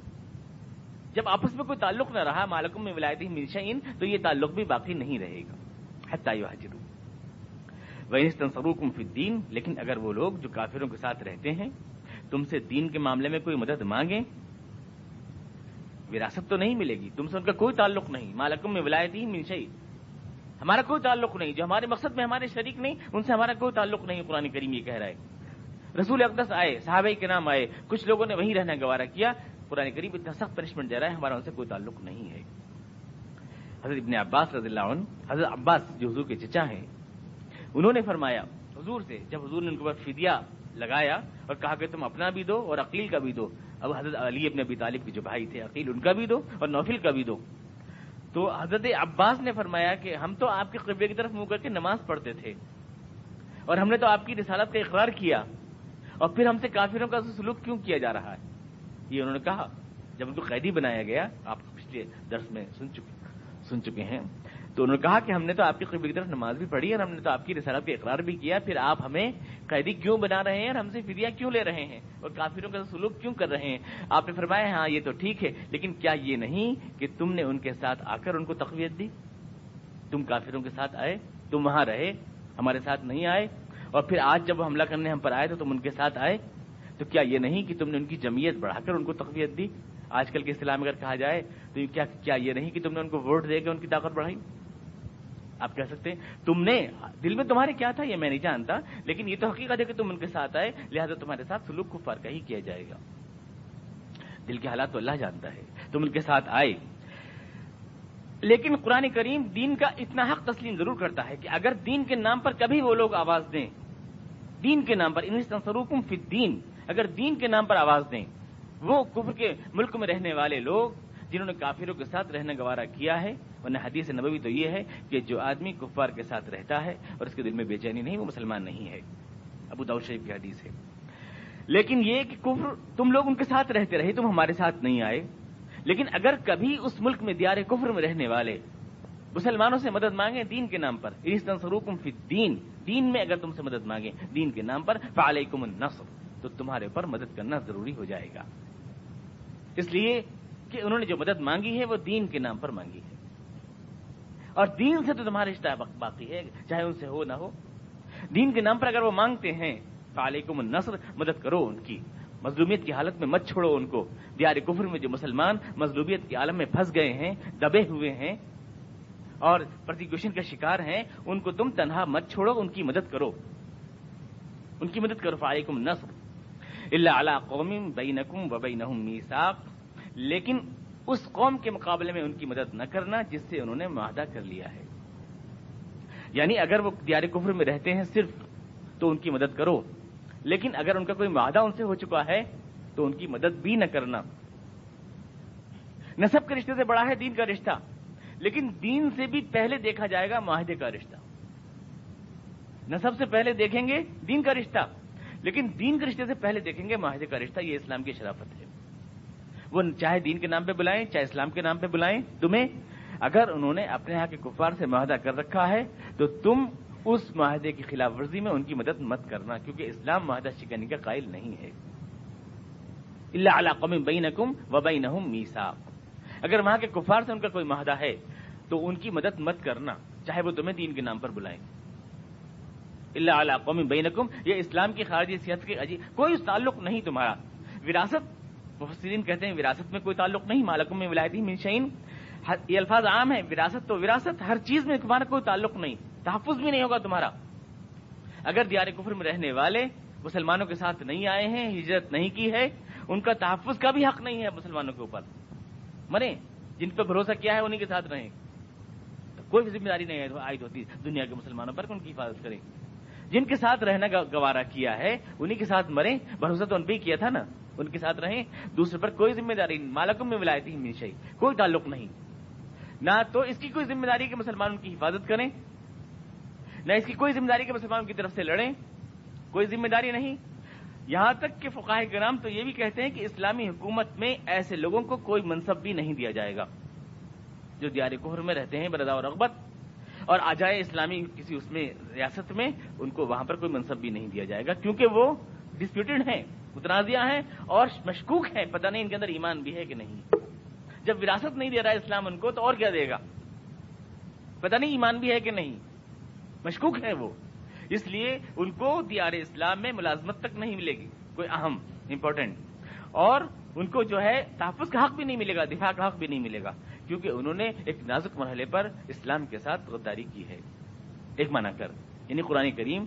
جب آپس میں کوئی تعلق نہ رہا مالکم میں ولایتی ملشین تو یہ تعلق بھی باقی نہیں رہے گا۔ حجرو وہ فی دین لیکن اگر وہ لوگ جو کافروں کے ساتھ رہتے ہیں، تم سے دین کے معاملے میں کوئی مدد مانگیں، وراثت تو نہیں ملے گی۔ تم سے ان کا کوئی تعلق نہیں۔ مالکم میں ولایتی منشئی ہمارا کوئی تعلق نہیں۔ جو ہمارے مقصد میں ہمارے شریک نہیں، ان سے ہمارا کوئی تعلق نہیں، قرآن کریم یہ کہہ رہا ہے۔ رسول اقدس آئے، صحابہ کے نام آئے، کچھ لوگوں نے وہیں رہنا گوارا کیا۔ قرآن کریم اتنا سخت پنشمنٹ دے رہا ہے، ہمارا ان سے کوئی تعلق نہیں ہے۔ حضرت ابن عباس رضی اللہ عنہ، حضرت عباس جو حضور کے چچا ہیں، انہوں نے فرمایا، حضور سے جب حضور نے ان کے بعد فدیہ لگایا اور کہا کہ تم اپنا بھی دو اور عقیل کا بھی دو، اب حضرت علی ابن ابی طالب کے جو بھائی تھے، عقیل ان کا بھی دو اور نوفل کا بھی دو۔ تو حضرت عباس نے فرمایا کہ ہم تو آپ کے قبلے کی طرف منہ کر کے نماز پڑھتے تھے اور ہم نے تو آپ کی رسالت کا اقرار کیا اور پھر ہم سے کافروں کا سلوک کیوں کیا جا رہا ہے؟ یہ انہوں نے کہا، جب ان کو قیدی بنایا گیا، آپ پچھلے درس میں سن چکے سن چکے ہیں۔ تو انہوں نے کہا کہ ہم نے تو آپ کی قبل کی طرف نماز بھی پڑھی اور ہم نے تو آپ کی رسالت کا اقرار بھی کیا، پھر آپ ہمیں قیدی کیوں بنا رہے ہیں اور ہم سے فدیہ کیوں لے رہے ہیں اور کافروں کا سلوک کیوں کر رہے ہیں؟ آپ نے فرمایا ہاں یہ تو ٹھیک ہے، لیکن کیا یہ نہیں کہ تم نے ان کے ساتھ آ کر ان کو تقویت دی؟ تم کافروں کے ساتھ آئے، تم وہاں رہے، ہمارے ساتھ نہیں آئے، اور پھر آج جب وہ حملہ کرنے ہم پر آئے تو تم ان کے ساتھ آئے۔ تو کیا یہ نہیں کہ تم نے ان کی جمعیت بڑھا کر ان کو تقویت دی؟ آج کل کے اسلام اگر کہا جائے تو کیا کیا یہ نہیں کہ تم نے ان کو ووٹ دے کے ان کی طاقت بڑھائی؟ آپ کہہ سکتے ہیں، تم نے دل میں تمہارے کیا تھا یہ میں نہیں جانتا، لیکن یہ تو حقیقت ہے کہ تم ان کے ساتھ آئے، لہٰذا تمہارے ساتھ سلوک کو فرق ہی کیا جائے گا۔ دل کے حالات تو اللہ جانتا ہے، تم ان کے ساتھ آئے۔ لیکن قرآن کریم دین کا اتنا حق تسلیم ضرور کرتا ہے کہ اگر دین کے نام پر کبھی وہ لوگ آواز دیں۔ دین کے نام پر سروکم فی دین اگر دین کے نام پر آواز دیں، وہ کفر کے ملک میں رہنے والے لوگ جنہوں نے کافروں کے ساتھ رہنا گوارا کیا ہے، ورنہ حدیث نبوی تو یہ ہے کہ جو آدمی کفار کے ساتھ رہتا ہے اور اس کے دل میں بے چینی نہیں، وہ مسلمان نہیں ہے۔ ابو داؤ شریف کی حدیث ہے۔ لیکن یہ کہ کفر تم لوگ ان کے ساتھ رہتے رہے، تم ہمارے ساتھ نہیں آئے۔ لیکن اگر کبھی اس ملک میں دیار کفر میں رہنے والے مسلمانوں سے مدد مانگے دین کے نام پر فی دین دین میں اگر تم سے مدد مانگے دین کے نام پر، فعلیکم النصر۔ تو تمہارے اوپر مدد کرنا ضروری ہو جائے گا۔ اس لیے کہ انہوں نے جو مدد مانگی ہے وہ دین کے نام پر مانگی ہے۔ اور دین سے تو تمہارا رشتہ باقی ہے، چاہے ان سے ہو، نہ ہو۔ دین کے نام پر اگر وہ مانگتے ہیں، فعلیکم النصر، مدد کرو ان کی۔ مظلومیت کی حالت میں مت چھوڑو ان کو۔ دیار کفر میں جو مسلمان مظلومیت کے عالم میں پھنس گئے ہیں، دبے ہوئے ہیں، اور پرتیکوشن کا شکار ہیں، ان کو تم تنہا مت چھوڑو، ان کی مدد کرو۔ ان کی مدد کرو فائقم نصر اللہ علی قوم بینکم و بینہم میثاق، لیکن اس قوم کے مقابلے میں ان کی مدد نہ کرنا جس سے انہوں نے معاہدہ کر لیا ہے۔ یعنی اگر وہ دیار کفر میں رہتے ہیں صرف تو ان کی مدد کرو، لیکن اگر ان کا کوئی معاہدہ ان سے ہو چکا ہے تو ان کی مدد بھی نہ کرنا۔ نصب کے رشتے سے بڑا ہے دین کا رشتہ، لیکن دین سے بھی پہلے دیکھا جائے گا معاہدے کا رشتہ۔ نہ سب سے پہلے دیکھیں گے دین کا رشتہ۔ لیکن دین کے رشتے سے پہلے دیکھیں گے معاہدے کا رشتہ یہ اسلام کی شرافت ہے۔ وہ چاہے دین کے نام پہ بلائیں، چاہے اسلام کے نام پہ بلائیں، تمہیں اگر انہوں نے اپنے یہاں کے کفار سے معاہدہ کر رکھا ہے، تو تم اس معاہدے کی خلاف ورزی میں ان کی مدد مت کرنا، کیونکہ اسلام معاہدہ شکنی کا قائل نہیں ہے۔ اللہ علا قوم بینکم و بینہم میثاق۔ اگر وہاں کے کفار سے ان کا کوئی معاہدہ ہے، تو ان کی مدد مت کرنا، چاہے وہ تمہیں دین کے نام پر بلائیں۔ اللہ علیہ قوم بینکم، یہ اسلام کی خارجی صحت کے عجیب کوئی تعلق نہیں تمہارا۔ وراثت، مفسرین کہتے ہیں وراثت میں کوئی تعلق نہیں مالکم میں ولایتی منشین یہ الفاظ عام ہے وراثت تو وراثت، ہر چیز میں تمہارا کوئی تعلق نہیں، تحفظ بھی نہیں ہوگا تمہارا۔ اگر دیار کفر میں رہنے والے مسلمانوں کے ساتھ نہیں آئے ہیں، ہجرت نہیں کی ہے، ان کا تحفظ کا بھی حق نہیں ہے مسلمانوں کے اوپر۔ مرے جن پہ بھروسہ کیا ہے انہیں کے ساتھ رہیں۔ کوئی بھی ذمہ داری نہیں عائد ہوتی دنیا کے مسلمانوں پر ان کی حفاظت کریں۔ جن کے ساتھ رہنا گوارا کیا ہے انہیں کے ساتھ مریں، بھروسہ تو ان پہ کیا تھا نا، ان کے ساتھ رہیں، دوسرے پر کوئی ذمہ داری مالکم میں ولایتی ہمیشہ کوئی تعلق نہیں۔ نہ تو اس کی کوئی ذمہ داری کہ مسلمانوں کی حفاظت کریں، نہ اس کی کوئی ذمہ داری کہ مسلمانوں کی طرف سے لڑیں، کوئی ذمہ داری نہیں۔ یہاں تک کہ فقاہ کرام تو یہ بھی کہتے ہیں کہ اسلامی حکومت میں ایسے لوگوں کو کوئی منصب بھی نہیں دیا جائے گا، جو دیار کوہر میں رہتے ہیں بردا اور رغبت اور آ جائے اسلامی کسی اس میں ریاست میں، ان کو وہاں پر کوئی منصب بھی نہیں دیا جائے گا، کیونکہ وہ ڈسپیوٹڈ ہیں، متنازعہ ہیں اور مشکوک ہیں، پتہ نہیں ان کے اندر ایمان بھی ہے کہ نہیں۔ جب وراثت نہیں دے رہا ہے اسلام ان کو تو اور کیا دے گا؟ پتہ نہیں ایمان بھی ہے کہ نہیں۔ مشکوک ہے وہ۔ اس لیے ان کو دیار اسلام میں ملازمت تک نہیں ملے گی، کوئی اہم امپورٹنٹ اور ان کو جو ہے تحفظ کا حق بھی نہیں ملے گا، دفاع کا حق بھی نہیں ملے گا۔ کیونکہ انہوں نے ایک نازک مرحلے پر اسلام کے ساتھ غداری کی ہے۔ ایک مانا کر یعنی قرآن کریم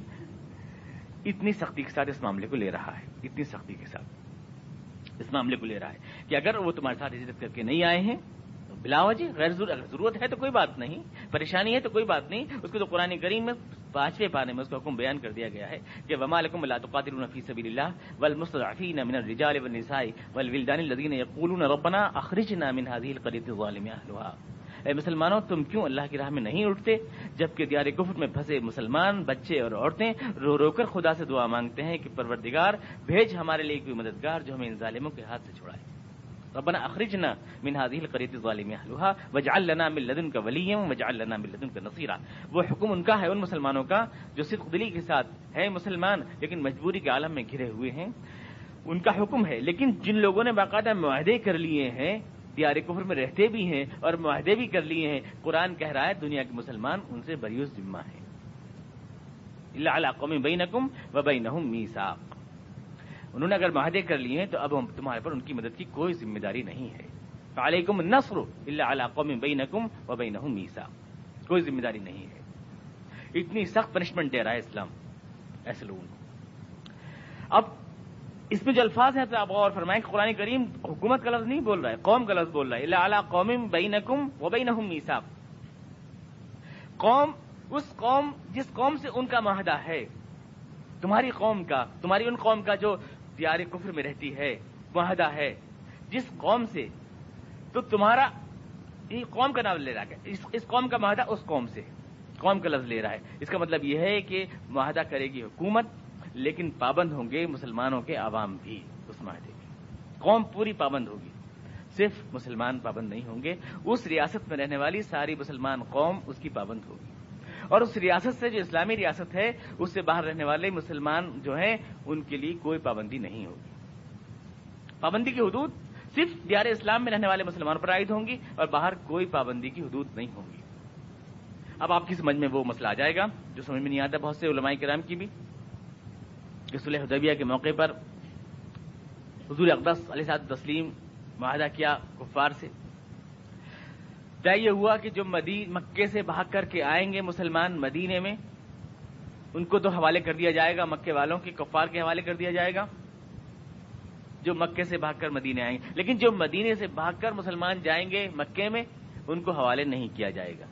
اتنی سختی کے ساتھ اس معاملے کو لے رہا ہے، اتنی سختی کے ساتھ۔ اس معاملے کو لے رہا ہے کہ اگر وہ تمہارے ساتھ ہجرت کر کے نہیں آئے ہیں بلا وجہ جی، غیر ضرورت ہے تو کوئی بات نہیں، پریشانی ہے تو کوئی بات نہیں، اس کو تو قرآن کریم میں پانچویں پانے میں اس کا حکم بیان کر دیا گیا ہے کہ وما لكم لا تقاتلون في سبيل الله والمستضعفين من الرجال والنساء والولدان الذين يقولون ربنا اخرجنا من هذه القريه الظالم اهلها اے مسلمانوں، تم کیوں اللہ کی راہ میں نہیں اٹھتے؟ جبکہ دیار کفر میں پھنسے مسلمان، بچے اور عورتیں رو رو کر خدا سے دعا مانگتے ہیں کہ پروردگار، بھیج ہمارے لیے کوئی مددگار جو ہمیں ان ظالموں کے ہاتھ سے چھڑائے۔ ربنا اخرجنا من هذه القريه الظالم اهلها واجعل لنا من لدنك وليا، واجعل لنا من لدنك نصيرا. وہ حکم ان کا ہے ان مسلمانوں کا جو صدق دلی کے ساتھ ہے مسلمان، لیکن مجبوری کے عالم میں گھرے ہوئے ہیں۔ ان کا حکم ہے، لیکن جن لوگوں نے باقاعدہ معاہدے کر لیے ہیں، دیار کفر میں رہتے بھی ہیں اور معاہدے بھی کر لیے ہیں، قرآن کہہ رہا ہے دنیا کے مسلمان ان سے بریوس ذمہ ہیں۔ اللہ علی قوم بینکم و بینہم میثاق۔ انہوں نے اگر معاہدے کر لیے ہیں تو اب تمہارے پر ان کی مدد کی کوئی ذمہ داری نہیں ہے۔ علیکم نصر اللہ علی قوم بینکم و بینہم میثاق۔ کوئی ذمہ داری نہیں ہے۔ اتنی سخت پنشمنٹ دے رہا ہے اسلام۔ ایسے لوگوں کو۔ اب اس میں جو الفاظ ہیں تو آپ غور فرمائیں کہ قرآن کریم حکومت کا لفظ نہیں بول رہا ہے، قوم کا لفظ بول رہا ہے۔ اللہ اعلیٰ قوم بینکم و بینہم میثاق۔ قوم، اس قوم جس قوم سے ان کا معاہدہ ہے، تمہاری قوم کا، تمہاری ان قوم کا جو دیار کفر میں رہتی ہے معاہدہ ہے۔ جس قوم سے، تو تمہارا یہ قوم کا نام لے رہا ہے۔ اس قوم کا معاہدہ اس قوم سے، قوم کا لفظ لے رہا ہے۔ اس کا مطلب یہ ہے کہ معاہدہ کرے گی حکومت، لیکن پابند ہوں گے مسلمانوں کے عوام بھی اس معاہدے کی قوم پوری پابند ہوگی۔ صرف مسلمان پابند نہیں ہوں گے، اس ریاست میں رہنے والی ساری مسلمان قوم اس کی پابند ہوگی۔ اور اس ریاست سے جو اسلامی ریاست ہے، اس سے باہر رہنے والے مسلمان جو ہیں، ان کے لیے کوئی پابندی نہیں ہوگی۔ پابندی کی حدود صرف دیار اسلام میں رہنے والے مسلمانوں پر عائد ہوں گی اور باہر کوئی پابندی کی حدود نہیں ہوں گی۔ اب آپ کی سمجھ میں وہ مسئلہ آ جائے گا جو سمجھ میں نہیں آتا، بہت سے علماء کرام کی بھی۔ کہ صلح حدیبیہ کے موقع پر حضور اقدس علیہ صاحب تسلیم معاہدہ کیا کفار سے۔ طے یہ ہوا کہ جو مدین مکے سے بھاگ کر کے آئیں گے مسلمان مدینے میں، ان کو تو حوالے کر دیا جائے گا، مکے والوں کے کفار کے حوالے کر دیا جائے گا، جو مکے سے بھاگ کر مدینے آئیں۔ گے لیکن جو مدینے سے بھاگ کر مسلمان جائیں گے مکے میں، ان کو حوالے نہیں کیا جائے گا۔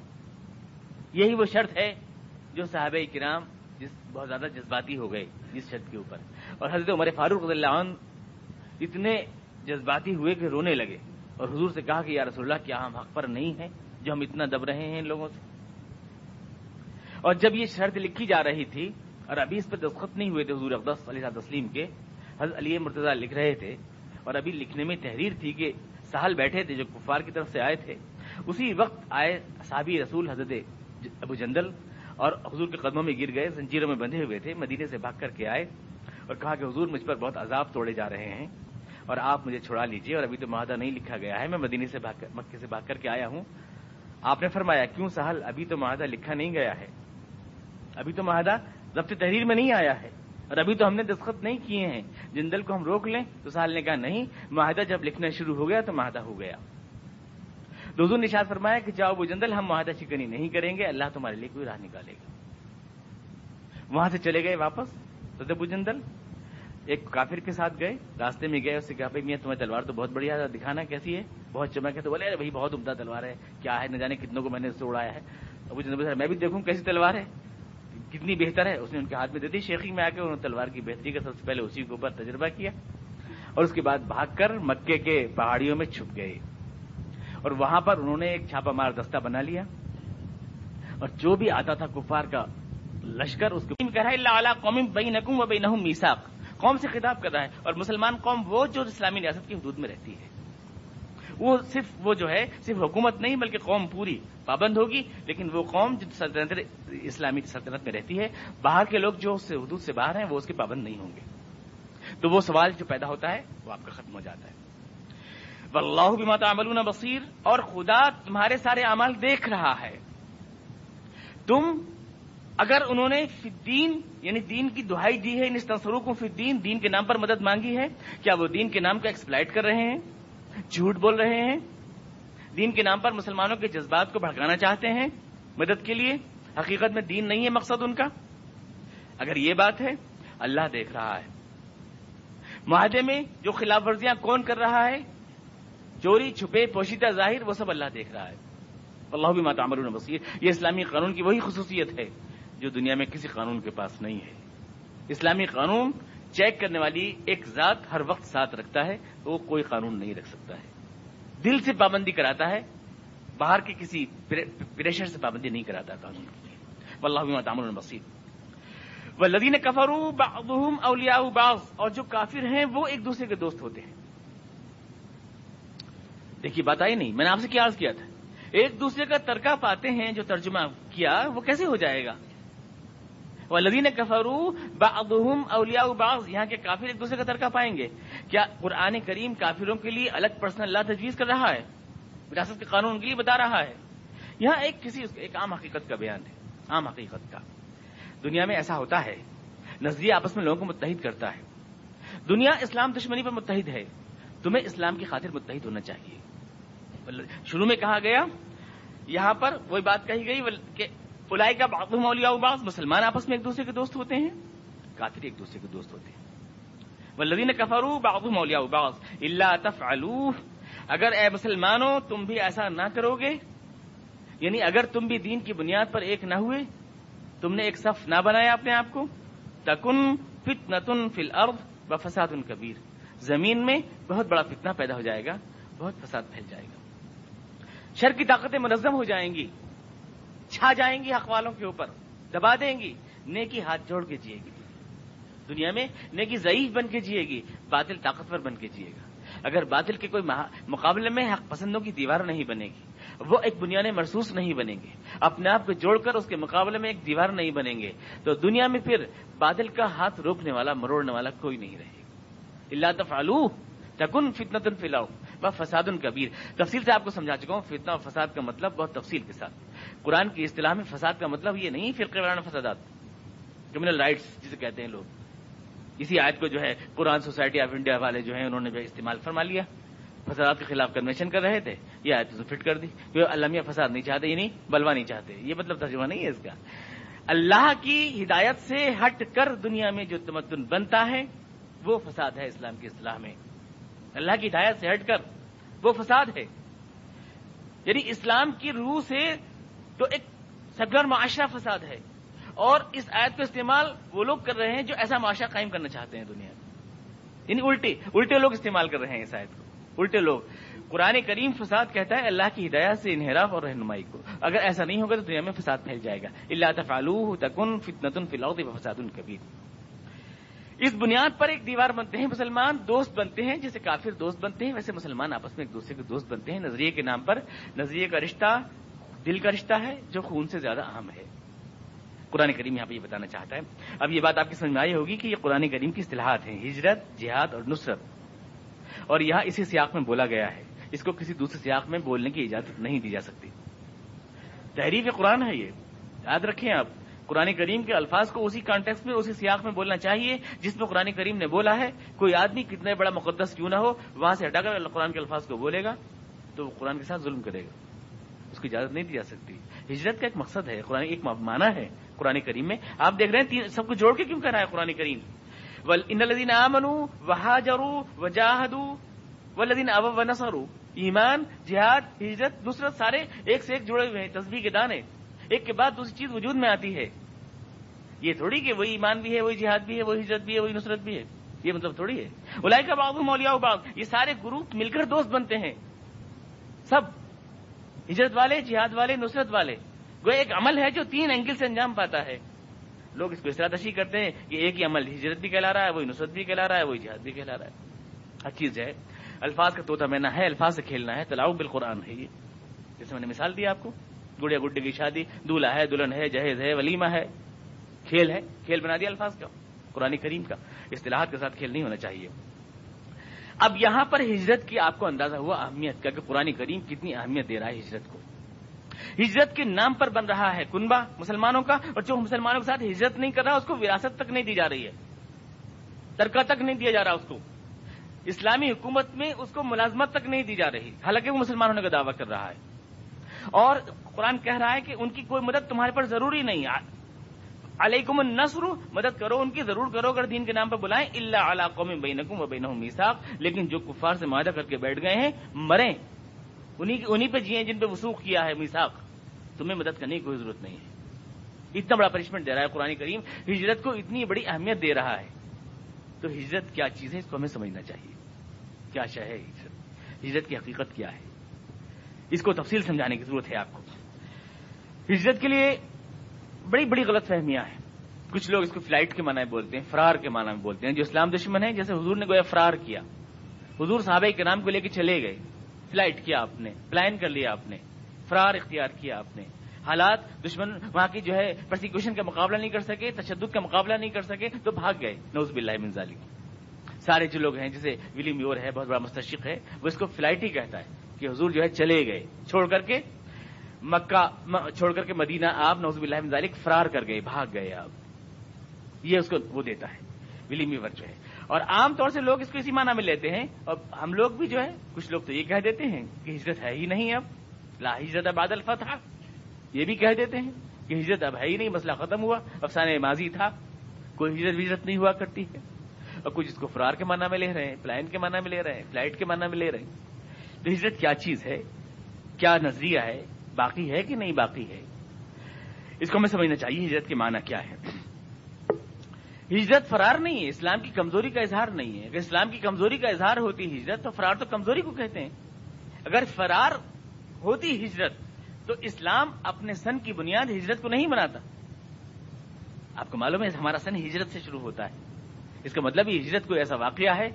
یہی وہ شرط ہے جو صحابہ کرام جس بہت زیادہ جذباتی ہو گئے جس شرط کے اوپر۔ اور حضرت عمر فاروق رضی اللہ عنہ اتنے جذباتی ہوئے کہ رونے لگے۔ اور حضور سے کہا کہ یا رسول اللہ، کیا ہم حق پر نہیں ہیں جو ہم اتنا دب رہے ہیں ان لوگوں سے؟ اور جب یہ شرط لکھی جا رہی تھی، اور ابھی اس پہ دستخط نہیں ہوئے تھے حضور اقدس علیہ تسلیم کے، حضرت علی مرتضی لکھ رہے تھے، اور ابھی لکھنے میں تحریر تھی کہ سہل بیٹھے تھے جو کفار کی طرف سے آئے تھے۔ اسی وقت آئے صحابی رسول حضرت ابو جندل، اور حضور کے قدموں میں گر گئے، زنجیروں میں بندھے ہوئے تھے، مدینے سے بھاگ کر کے آئے، اور کہا کہ حضور مجھ پر بہت عذاب توڑے جا رہے ہیں۔ اور آپ مجھے چھڑا لیجیے اور ابھی تو معاہدہ نہیں لکھا گیا ہے۔ میں مدینی سے مکے سے بھاگ کر کے آیا ہوں۔ آپ نے فرمایا، کیوں سہل، ابھی تو معاہدہ لکھا نہیں گیا ہے۔ ابھی تو معاہدہ ضبط تحریر میں نہیں آیا ہے۔ اور ابھی تو ہم نے دستخط نہیں کیے ہیں۔ جندل کو ہم روک لیں تو سہل نے کہا، نہیں، معاہدہ جب لکھنا شروع ہو گیا تو معاہدہ ہو گیا۔ دوزو نشاد فرمایا کہ جاؤ وہ جندل، ہم معاہدہ شکنی نہیں کریں گے۔ اللہ تمہارے لیے کوئی راہ نکالے گا۔ وہاں سے چلے گئے واپس تو ابو جندل ایک کافر کے ساتھ گئے، راستے میں گئے، اس سے کہا، بھائی، میاں تمہیں تلوار تو بہت بڑھیا دکھانا کیسی ہے؟ بہت چمک ہے. تو بولے بھائی، بہت عمدہ تلوار ہے، کیا ہے؟ نہ جانے کتنوں کو میں نے اس سے اڑایا ہے. ابو جندل میں بھی دیکھوں کیسی تلوار ہے، کتنی بہتر ہے. اس نے ان کے ہاتھ میں دے دی، شیخی میں آ کے انہوں نے تلوار کی بہتری کا سب سے پہلے اسی کے اوپر تجربہ کیا، اور اس کے بعد بھاگ کر مکے کے پہاڑیوں میں چھپ گئے، اور وہاں پر انہوں نے ایک چھاپا مار دستہ بنا لیا، اور جو بھی آتا تھا کفار کا لشکر، اس کو کہہ رہا ہے قوم بئی نقم و بئی نہ میساک قوم سے خطاب کر رہا ہے اور مسلمان قوم وہ جو اسلامی ریاست کی حدود میں رہتی ہے۔ وہ صرف وہ جو ہے، صرف حکومت نہیں، بلکہ قوم پوری پابند ہوگی۔ لیکن وہ قوم جو سلطنت اسلامی سلطنت میں رہتی ہے، باہر کے لوگ جو اس سے حدود سے باہر ہیں، وہ اس کے پابند نہیں ہوں گے۔ تو وہ سوال جو پیدا ہوتا ہے، وہ آپ کا ختم ہو جاتا ہے۔ واللہ بما تعملون بصیر، اور خدا تمہارے سارے اعمال دیکھ رہا ہے۔ تم اگر انہوں نے فدین یعنی دین کی دہائی دی ہے ان استنصروں کو فدین دین کے نام پر مدد مانگی ہے، کیا وہ دین کے نام کا ایکسپلائٹ کر رہے ہیں؟ جھوٹ بول رہے ہیں؟ دین کے نام پر مسلمانوں کے جذبات کو بھڑکانا چاہتے ہیں؟ مدد کے لیے؟ حقیقت میں دین نہیں ہے مقصد ان کا؟ اگر یہ بات ہے، اللہ دیکھ رہا ہے۔ معاہدے میں جو خلاف ورزیاں کون کر رہا ہے؟ چوری، چھپے، پوشیدہ، ظاہر، وہ سب اللہ دیکھ رہا ہے۔ اللہ بھی ماتامر بصیر۔ یہ اسلامی قانون کی وہی خصوصیت ہے۔ جو دنیا میں کسی قانون کے پاس نہیں ہے۔ اسلامی قانون چیک کرنے والی ایک ذات ہر وقت ساتھ رکھتا ہے تو وہ کوئی قانون نہیں رکھ سکتا ہے۔ دل سے پابندی کراتا ہے، باہر کے کسی پریشر سے پابندی نہیں کراتا قانون واللہ تعمل بصیر۔ وہ لدین کفرو بعضهم اولیاء بعض، اور جو کافر ہیں وہ ایک دوسرے کے دوست ہوتے ہیں۔ دیکھیے، بات آئی نہیں، میں نے آپ سے کیا عرض کیا تھا۔ ایک دوسرے کا ترکہ پاتے ہیں، جو ترجمہ کیا، وہ کیسے ہو جائے گا؟ وہ لدین کفرو بعضهم اولیاء بعض، یہاں کے کافر ایک دوسرے کا ترکہ پائیں گے۔ کیا قرآن کریم کافروں کے لیے الگ پرسنل اللہ تجویز کر رہا ہے؟ وراثت کے قانون کے لیے بتا رہا ہے۔ یہاں ایک کسی ایک عام حقیقت کا بیان ہے، عام حقیقت کا۔ دنیا میں ایسا ہوتا ہے، نظریہ آپس میں لوگوں کو متحد کرتا ہے۔ دنیا اسلام دشمنی پر متحد ہے، تمہیں اسلام کی خاطر متحد ہونا چاہیے۔ شروع میں کہا گیا، یہاں پر وہی بات کہی گئی، کہ الائی کا باغ مولیا باغ مسلمان آپس میں ایک دوسرے کے دوست ہوتے ہیں، کافر ایک دوسرے کے دوست ہوتے ہیں۔ ولدین کفرو باغ مولیا باغ اللہ تف اگر اے مسلمانوں تم بھی ایسا نہ کرو گے یعنی اگر تم بھی دین کی بنیاد پر ایک نہ ہوئے، تم نے ایک صف نہ بنایا اپنے آپ کو، تکن فت نتن فل و فساد کبیر۔ زمین میں بہت بڑا فتنہ پیدا ہو جائے گا، بہت فساد پھیل جائے گا۔ شر کی طاقتیں منظم ہو جائیں گی۔ چھا جائیں گی حق والوں کے اوپر، دبا دیں گی، نیکی ہاتھ جوڑ کے جیے گی۔ دنیا میں نیکی ضعیف بن کے جیے گی، باطل طاقتور بن کے جیے گا۔ اگر باطل کے کوئی مقابلے میں حق پسندوں کی دیوار نہیں بنے گی، وہ ایک بنیاد محسوس نہیں بنیں گے۔ اپنے آپ کو جوڑ کر اس کے مقابلے میں ایک دیوار نہیں بنیں گے۔ تو دنیا میں پھر بادل کا ہاتھ روکنے والا، مروڑنے والا کوئی نہیں رہے گا۔ اللہ تفعلو تکن فتنت فلاؤ وہ فساد کبیر۔ تفصیل سے آپ کو سمجھا چکا ہوں، فتنہ اور فساد کا مطلب بہت تفصیل کے ساتھ۔ قرآن کی اصطلاح میں فساد کا مطلب یہ نہیں، فرقے وارانہ فسادات کرمنل رائٹس جسے کہتے ہیں لوگ۔ اسی آیت کو جو ہے، قرآن سوسائٹی آف انڈیا والے جو ہیں، انہوں نے جو استعمال فرما لیا۔ فسادات کے خلاف کنوینشن کر رہے تھے۔ یہ آیت تو فٹ کر دی۔ المیہ فساد نہیں چاہتے یہ نہیں بلوا نہیں چاہتے۔ یہ مطلب ترجمہ نہیں ہے اس کا۔ اللہ کی ہدایت سے ہٹ کر دنیا میں جو تمدن بنتا ہے، وہ فساد ہے اسلام کی اصطلاح میں۔ اللہ کی ہدایت سے ہٹ کر وہ فساد ہے۔ یعنی اسلام کی روح سے تو ایک سگڑ معاشرہ فساد ہے۔ اور اس آیت کا استعمال وہ لوگ کر رہے ہیں جو ایسا معاشرہ قائم کرنا چاہتے ہیں دنیا میں۔ یعنی الٹے الٹے لوگ استعمال کر رہے ہیں اس آیت کو۔ الٹے لوگ۔ قرآن کریم فساد کہتا ہے اللہ کی ہدایت سے انحراف اور رہنمائی کو۔ اگر ایسا نہیں ہوگا تو دنیا میں فساد پھیل جائے گا۔ اللہ تفالو تکن فتنتن فلاؤ فساد کبیر اس بنیاد پر ایک دیوار بنتے ہیں، مسلمان دوست بنتے ہیں جیسے کافر دوست بنتے ہیں۔ ویسے مسلمان آپس میں ایک دوسرے کے دوست بنتے ہیں۔ نظریے کے نام پر نظریے کا رشتہ، دل کا رشتہ ہے، جو خون سے زیادہ اہم ہے۔ قرآن کریم یہاں پہ یہ بتانا چاہتا ہے۔ اب یہ بات آپ کی سمجھ میں آئی ہوگی کہ یہ قرآن کریم کی اصطلاحات ہیں، ہجرت، جہاد اور نصرت۔ اور یہاں اسی سیاق میں بولا گیا ہے۔ اس کو کسی دوسرے سیاق میں بولنے کی اجازت نہیں دی جا سکتی۔ تحریف قرآن ہے یہ۔ یاد رکھیں آپ قرآن کریم کے الفاظ کو اسی کانٹیکس میں، اسی سیاق میں بولنا چاہیے، جس میں قرآن کریم نے بولا ہے، کوئی آدمی کتنے بڑا مقدس کیوں نہ ہو، وہاں سے ہٹا کر قرآن کے الفاظ کو بولے گا، تو وہ قرآن کے ساتھ ظلم کرے گا۔ اس کی اجازت نہیں دی جا سکتی۔ ہجرت کا ایک مقصد ہے، قرآن ایک معنی ہے قرآن کریم میں۔ آپ دیکھ رہے ہیں سب کو جوڑ کے کیوں کہہ رہا ہے قرآن کریم؟ ان لدین امن وہا جرو وجاہدو و اب و نسرو ایمان، جہاد، ہجرت، نصرت، سارے ایک سے ایک جڑے ہوئے ہیں تصویر کے دانے۔ ایک کے بعد دوسری چیز وجود میں آتی ہے۔ یہ تھوڑی کہ وہی ایمان بھی ہے، وہی جہاد بھی ہے، وہی ہجرت بھی ہے، وہی نصرت بھی ہے۔ یہ مطلب تھوڑی ہے۔ الائی کا بابو مولیا باغ یہ سارے گروپ مل کر دوست بنتے ہیں۔ سب۔ ہجرت والے، جہاد والے، نصرت والے۔ وہ ایک عمل ہے جو تین اینگل سے انجام پاتا ہے۔ لوگ اس کو اس طرح تشریح کرتے ہیں کہ ایک ہی عمل ہجرت بھی کہلا رہا ہے، وہی نصرت بھی کہلا رہا ہے، وہی جہاد بھی کہلا رہا ہے۔ ہر چیز ہے۔ الفاظ کا توتا مینا ہے، الفاظ سے کھیلنا ہے تلاؤ بالقرآن ہے یہ۔ جیسے میں نے مثال دی آپ کو۔ گڑیا گڈے کی شادی، دولہا ہے، دلہن ہے، جہیز ہے، ولیمہ ہے۔ کھیل ہے۔ کھیل بنا دیا الفاظ کا، قرآن کریم کا۔ اصطلاحات کے ساتھ کھیل نہیں ہونا چاہیے۔ اب یہاں پر ہجرت کی آپ کو اندازہ ہوا اہمیت کا کہ قرآن کریم کتنی اہمیت دے رہا ہے ہجرت کو۔ ہجرت کے نام پر بن رہا ہے کنبا مسلمانوں کا، اور جو مسلمانوں کے ساتھ ہجرت نہیں کر رہا، اس کو وراثت تک نہیں دی جا رہی ہے۔ ترکہ تک نہیں دیا جا رہا اس کو۔ اسلامی حکومت میں اس کو ملازمت تک نہیں دی جا رہی، حالانکہ وہ مسلمان ہونے کا دعویٰ کر رہا ہے۔ اور قرآن کہہ رہا ہے کہ ان کی کوئی مدد تمہارے پر ضروری نہیں علیکم النصر، مدد کرو ان کی، ضرور کرو اگر دین کے نام پر بلائیں۔ اللہ علا قوم بینکم و بینہم میساق لیکن جو کفار سے معاہدہ کر کے بیٹھ گئے ہیں، مریں۔ انہی پہ جیے جن پہ وسوخ کیا ہے میساق تمہیں مدد کرنے کی کوئی ضرورت نہیں ہے۔ اتنا بڑا پنشمنٹ دے رہا ہے قرآن کریم۔ ہجرت کو اتنی بڑی اہمیت دے رہا ہے۔ تو ہجرت کیا چیز ہے؟ اس کو ہمیں سمجھنا چاہیے۔ کیا شہ ہے ہجرت؟ ہجرت کی حقیقت کیا ہے؟ اس کو تفصیل سمجھانے کی ضرورت ہے آپ کو۔ ہجرت کے لیے بڑی بڑی غلط فہمیاں ہیں۔ کچھ لوگ اس کو فلائٹ کے معنی بولتے ہیں، فرار کے معنی میں بولتے ہیں، جو اسلام دشمن ہے جیسے حضور نے گویا فرار کیا۔ حضور صحابہ کے نام کو لے کے چلے گئے، فلائٹ کیا آپ نے، پلان کر لیا آپ نے، فرار اختیار کیا آپ نے۔ حالات دشمن وہاں کی جو ہے پرسیکیوشن کا مقابلہ نہیں کر سکے، تشدد کا مقابلہ نہیں کر سکے، تو بھاگ گئے۔ نوز بلّہ منظالی سارے جو لوگ ہیں جیسے ولیم یور ہے، بہت بڑا مستشق ہے، وہ اس کو فلائٹ ہی کہتا ہے کہ حضور جو ہے چلے گئے، چھوڑ کر کے مکہ چھوڑ کر کے مدینہ آپ نوز اللہ ذالک فرار کر گئے، بھاگ گئے آپ۔ یہ اس کو وہ دیتا ہے ولیمی ورک جو ہے۔ اور عام طور سے لوگ اس کو اسی معنی میں لیتے ہیں۔ اور ہم لوگ بھی جو ہے، کچھ لوگ تو یہ کہہ دیتے ہیں کہ ہجرت ہے ہی نہیں اب۔ لا ہجرت اب بادل فتح یہ بھی کہہ دیتے ہیں کہ ہجرت اب ہے ہی نہیں، مسئلہ ختم ہوا افسانہ ماضی تھا۔ کوئی ہجرت وجرت نہیں ہوا کرتی ہے۔ اور کچھ اس کو فرار کے معنی میں لے رہے ہیں پلائن کے معنی میں لے رہے ہیں، فلائٹ کے معنی میں لے رہے ہیں۔ تو ہجرت کیا چیز ہے؟ کیا نظریہ ہے؟ باقی ہے کہ نہیں باقی ہے؟ اس کو ہمیں سمجھنا چاہیے، ہجرت کے معنی کیا ہے؟ ہجرت فرار نہیں ہے، اسلام کی کمزوری کا اظہار نہیں ہے۔ اگر اسلام کی کمزوری کا اظہار ہوتی ہجرت، تو فرار تو کمزوری کو کہتے ہیں۔ اگر فرار ہوتی ہجرت، تو اسلام اپنے سن کی بنیاد ہجرت کو نہیں بناتا۔ آپ کو معلوم ہے، ہمارا سن ہجرت سے شروع ہوتا ہے۔ اس کا مطلب یہ ہجرت کوئی ایسا واقعہ ہے،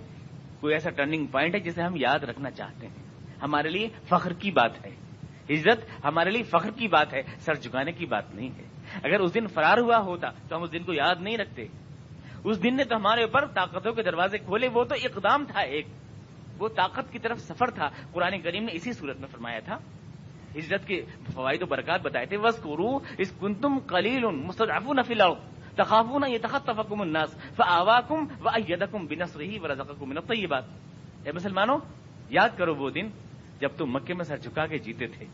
کوئی ایسا ٹرننگ پوائنٹ ہے جسے ہم یاد رکھنا چاہتے ہیں۔ ہمارے لیے فخر کی بات ہے۔ عزت ہمارے لیے فخر کی بات ہے، سر جھکانے کی بات نہیں ہے۔ اگر اس دن فرار ہوا ہوتا تو ہم اس دن کو یاد نہیں رکھتے۔ اس دن نے تو ہمارے اوپر طاقتوں کے دروازے کھولے، وہ تو اقدام تھا ایک۔ وہ طاقت کی طرف سفر تھا۔ قرآن کریم نے اسی صورت میں فرمایا تھا۔ ہجرت کے فوائد و برکات بتائے تھے۔ بس کرو اس کن تم کلیل مستدف نہ فلاؤ تخافو نہ یہ تخت تفکم الناس فاواکم و ایدکم بنصر من یہ بات اے مسلمانوں، یاد کرو وہ دن جب تم مکے میں سر جھکا کے جیتے تھے۔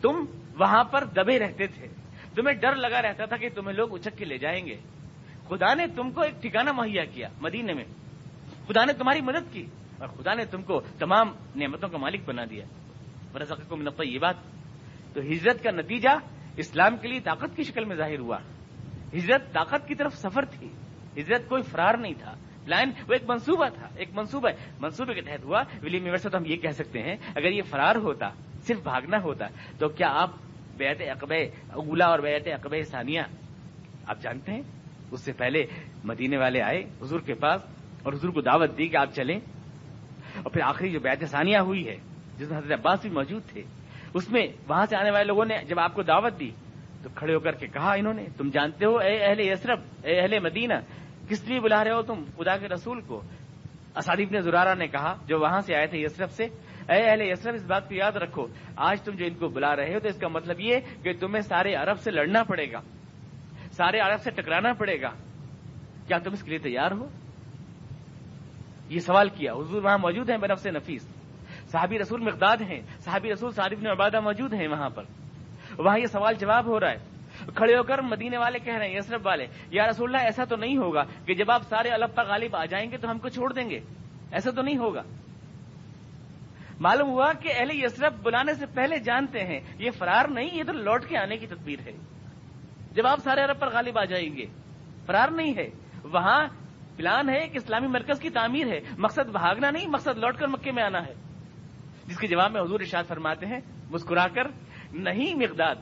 تم وہاں پر دبے رہتے تھے۔ تمہیں ڈر لگا رہتا تھا کہ تمہیں لوگ اچک کے لے جائیں گے۔ خدا نے تم کو ایک ٹھکانہ مہیا کیا مدینے میں۔ خدا نے تمہاری مدد کی اور خدا نے تم کو تمام نعمتوں کا مالک بنا دیا۔ کو منفع یہ بات تو ہجرت کا نتیجہ اسلام کے لیے طاقت کی شکل میں ظاہر ہوا۔ ہجرت طاقت کی طرف سفر تھی۔ ہجرت کوئی فرار نہیں تھا۔ پلان وہ ایک منصوبہ تھا، ایک منصوبہ منصوبے کے تحت ہوا، ولیم میور سے تو ہم یہ کہہ سکتے ہیں، اگر یہ فرار ہوتا، صرف بھاگنا ہوتا، تو کیا آپ بیعت اقبے اولا اور بیعت اقبے ثانیہ، آپ جانتے ہیں؟ اس سے پہلے مدینے والے آئے، حضور کے پاس، اور حضور کو دعوت دی کہ آپ چلیں۔ اور پھر آخری جو بیعت ثانیہ ہوئی ہے، جس میں حضرت عباس بھی موجود تھے، اس میں وہاں سے آنے والے لوگوں نے جب آپ کو دعوت دی، تو کھڑے ہو کر کے کہا انہوں نے، تم جانتے ہو اے اہل یسرف اے اہل مدینہ کس لیے بلا رہے ہو تم؟ خدا کے رسول کو۔ اسادیب نے زرارہ نے کہا، جو وہاں سے آئے تھے یسرف سے، اے اہل یسرف، اس بات کو یاد رکھو، آج تم جو ان کو بلا رہے ہو تو اس کا مطلب یہ کہ تمہیں سارے عرب سے لڑنا پڑے گا۔ سارے عرب سے ٹکرانا پڑے گا۔ کیا تم اس کے لیے تیار ہو؟ یہ سوال کیا۔ حضور وہاں موجود ہیں بنف سے نفیس۔ صحابی رسول مقداد ہیں۔ صحابی رسول صارف نے عبادہ موجود ہیں وہاں پر۔ وہاں یہ سوال جواب ہو رہا ہے۔ کھڑے ہو کر مدینے والے کہہ رہے ہیں یسرف والے یا رسول اللہ، ایسا تو نہیں ہوگا کہ جب آپ سارے الگ پر غالب آ جائیں گے تو ہم کو چھوڑ دیں گے۔ ایسا تو نہیں ہوگا۔ معلوم ہوا کہ اہل یسرف بلانے سے پہلے جانتے ہیں، یہ فرار نہیں، یہ تو لوٹ کے آنے کی تدبیر ہے۔ جب آپ سارے عرب پر غالب آ جائیں گے، فرار نہیں ہے۔ وہاں پلان ہے ایک اسلامی مرکز کی تعمیر ہے۔ مقصد بھاگنا نہیں، مقصد لوٹ کر مکے میں آنا ہے۔ جس کے جواب میں حضور ارشاد فرماتے ہیں، مسکرا کر، نہیں مقداد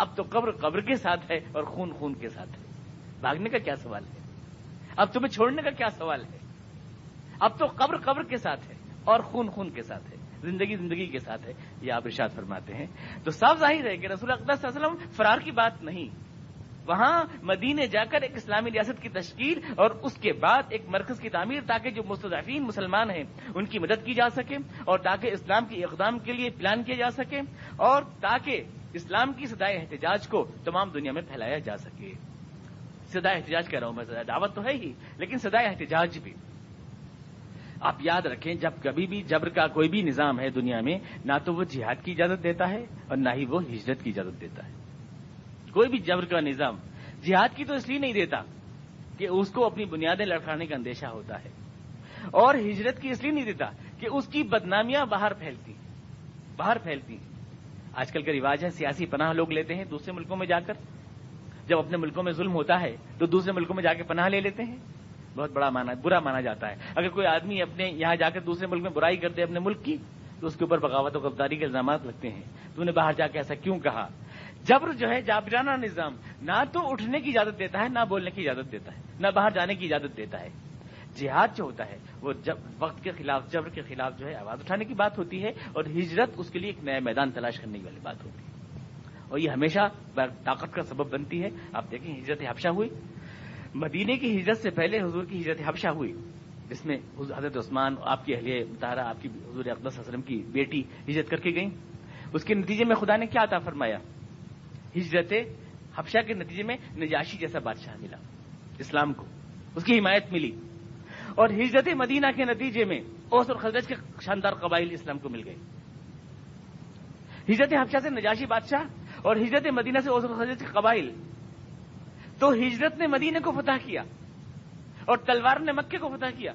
اب تو قبر قبر کے ساتھ ہے اور خون خون کے ساتھ ہے۔ بھاگنے کا کیا سوال ہے؟ اب تمہیں چھوڑنے کا کیا سوال ہے؟ اب تو قبر قبر کے ساتھ ہے اور خون خون کے ساتھ ہے۔ زندگی زندگی کے ساتھ ہے۔ یہ آپ ارشاد فرماتے ہیں۔ تو صاف ظاہر ہے کہ رسول اقدس وسلم فرار کی بات نہیں۔ وہاں مدینے جا کر ایک اسلامی ریاست کی تشکیل اور اس کے بعد ایک مرکز کی تعمیر تاکہ جو مستضعفین مسلمان ہیں ان کی مدد کی جا سکے اور تاکہ اسلام کے اقدام کے لیے پلان کیا جا سکے اور تاکہ اسلام کی سدائے احتجاج کو تمام دنیا میں پھیلایا جا سکے۔ سدائے احتجاج کہہ رہا ہوں میں دعوت تو ہے ہی، لیکن سدائے احتجاج بھی۔ آپ یاد رکھیں، جب کبھی بھی جبر کا کوئی بھی نظام ہے دنیا میں، نہ تو وہ جہاد کی اجازت دیتا ہے اور نہ ہی وہ ہجرت کی اجازت دیتا ہے۔ کوئی بھی جبر کا نظام جہاد کی تو اس لیے نہیں دیتا کہ اس کو اپنی بنیادیں لڑکانے کا اندیشہ ہوتا ہے۔ اور ہجرت کی اس لیے نہیں دیتا کہ اس کی بدنامیاں باہر پھیلتی باہر پھیلتی۔ آج کل کا رواج ہے سیاسی پناہ لوگ لیتے ہیں دوسرے ملکوں میں جا کر۔ جب اپنے ملکوں میں ظلم ہوتا ہے تو دوسرے ملکوں میں جا کے پناہ لے لیتے ہیں۔ بہت بڑا مانا، برا مانا جاتا ہے۔ اگر کوئی آدمی اپنے یہاں جا کر دوسرے ملک میں برائی کرتے اپنے ملک کی، تو اس کے اوپر بغاوت و غداری کے الزامات لگتے ہیں۔ تو انہیں باہر جا کے ایسا کیوں کہا؟ جبر جو ہے، جابرانہ نظام نہ تو اٹھنے کی اجازت دیتا ہے، نہ بولنے کی اجازت دیتا ہے، نہ باہر جانے کی اجازت دیتا ہے۔ جہاد جو ہوتا ہے، وہ جب وقت کے خلاف، جبر کے خلاف جو ہے، آواز اٹھانے کی بات ہوتی ہے اور ہجرت اس کے لیے ایک نیا میدان تلاش کرنے والی بات ہوتی ہے۔ اور یہ ہمیشہ طاقت کا سبب بنتی ہے۔ آپ دیکھیں ہجرت حفشہ ہوئی۔ مدینے کی ہجرت سے پہلے حضور کی ہجرت حبشہ ہوئی، جس میں حضرت عثمان، آپ کی اہلیہ مطالعہ، آپ کی حضور اقدس وسلم کی بیٹی ہجرت کر کے گئیں۔ اس کے نتیجے میں خدا نے کیا عطا فرمایا؟ ہجرت حبشہ کے نتیجے میں نجاشی جیسا بادشاہ ملا، اسلام کو، اس کی حمایت ملی۔ اور ہجرت مدینہ کے نتیجے میں اوس اور خزرج کے شاندار قبائل اسلام کو مل گئے۔ ہجرت حبشہ سے نجاشی بادشاہ اور ہجرت مدینہ سے اوس اور خزرج کے قبائل۔ تو ہجرت نے مدینے کو فتح کیا اور تلوار نے مکے کو فتح کیا۔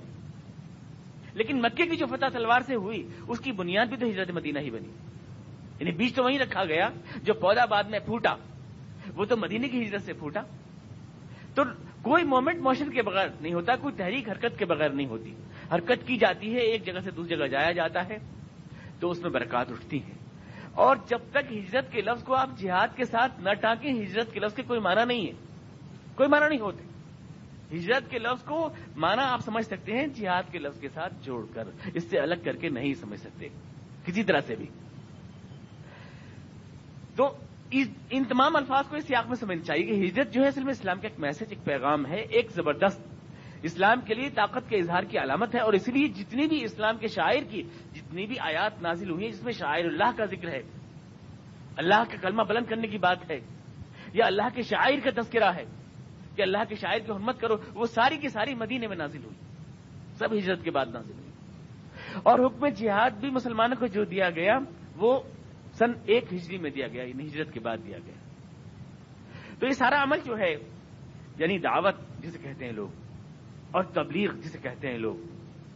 لیکن مکے کی جو فتح تلوار سے ہوئی، اس کی بنیاد بھی تو ہجرت مدینہ ہی بنی۔ یعنی بیج تو وہیں رکھا گیا، جو پودا بعد میں پھوٹا، وہ تو مدینے کی ہجرت سے پھوٹا۔ تو کوئی مومنٹ موشن کے بغیر نہیں ہوتا، کوئی تحریک، حرکت کے بغیر نہیں ہوتی۔ حرکت کی جاتی ہے، ایک جگہ سے دوسری جگہ جایا جاتا ہے، تو اس میں برکات اٹھتی ہے۔ اور جب تک ہجرت کے لفظ کو آپ جہاد کے ساتھ نہ ٹانکیں، ہجرت کے لفظ کے کوئی معنی نہیں ہے۔ کوئی معنی نہیں ہوتے۔ ہجرت کے لفظ کو معنی آپ سمجھ سکتے ہیں، جہاد کے لفظ کے ساتھ جوڑ کر، اس سے الگ کر کے نہیں سمجھ سکتے، کسی طرح سے بھی۔ تو ان تمام الفاظ کو اس سیاق میں سمجھنا چاہیے کہ ہجرت جو ہے اصل میں اسلام کا ایک میسج ایک پیغام ہے، ایک زبردست۔ اسلام کے لیے طاقت کے اظہار کی علامت ہے اور اس لیے جتنی بھی اسلام کے شاعر کی، جتنی بھی آیات نازل ہوئی ہیں، جس میں شاعر اللہ کا ذکر ہے، اللہ کا کلمہ بلند کرنے کی بات ہے، یا اللہ کے شاعر کا تذکرہ ہے، کہ اللہ کے شاعر کی حرمت کرو، وہ ساری کی ساری مدینے میں نازل ہوئی۔ سب ہجرت کے بعد نازل ہوئی۔ اور حکم جہاد بھی مسلمانوں کو جو دیا گیا، وہ سن ایک ہجری میں دیا گیا یعنی ہجرت کے بعد دیا گیا۔ تو یہ سارا عمل جو ہے یعنی دعوت جسے کہتے ہیں لوگ، اور تبلیغ جسے کہتے ہیں لوگ،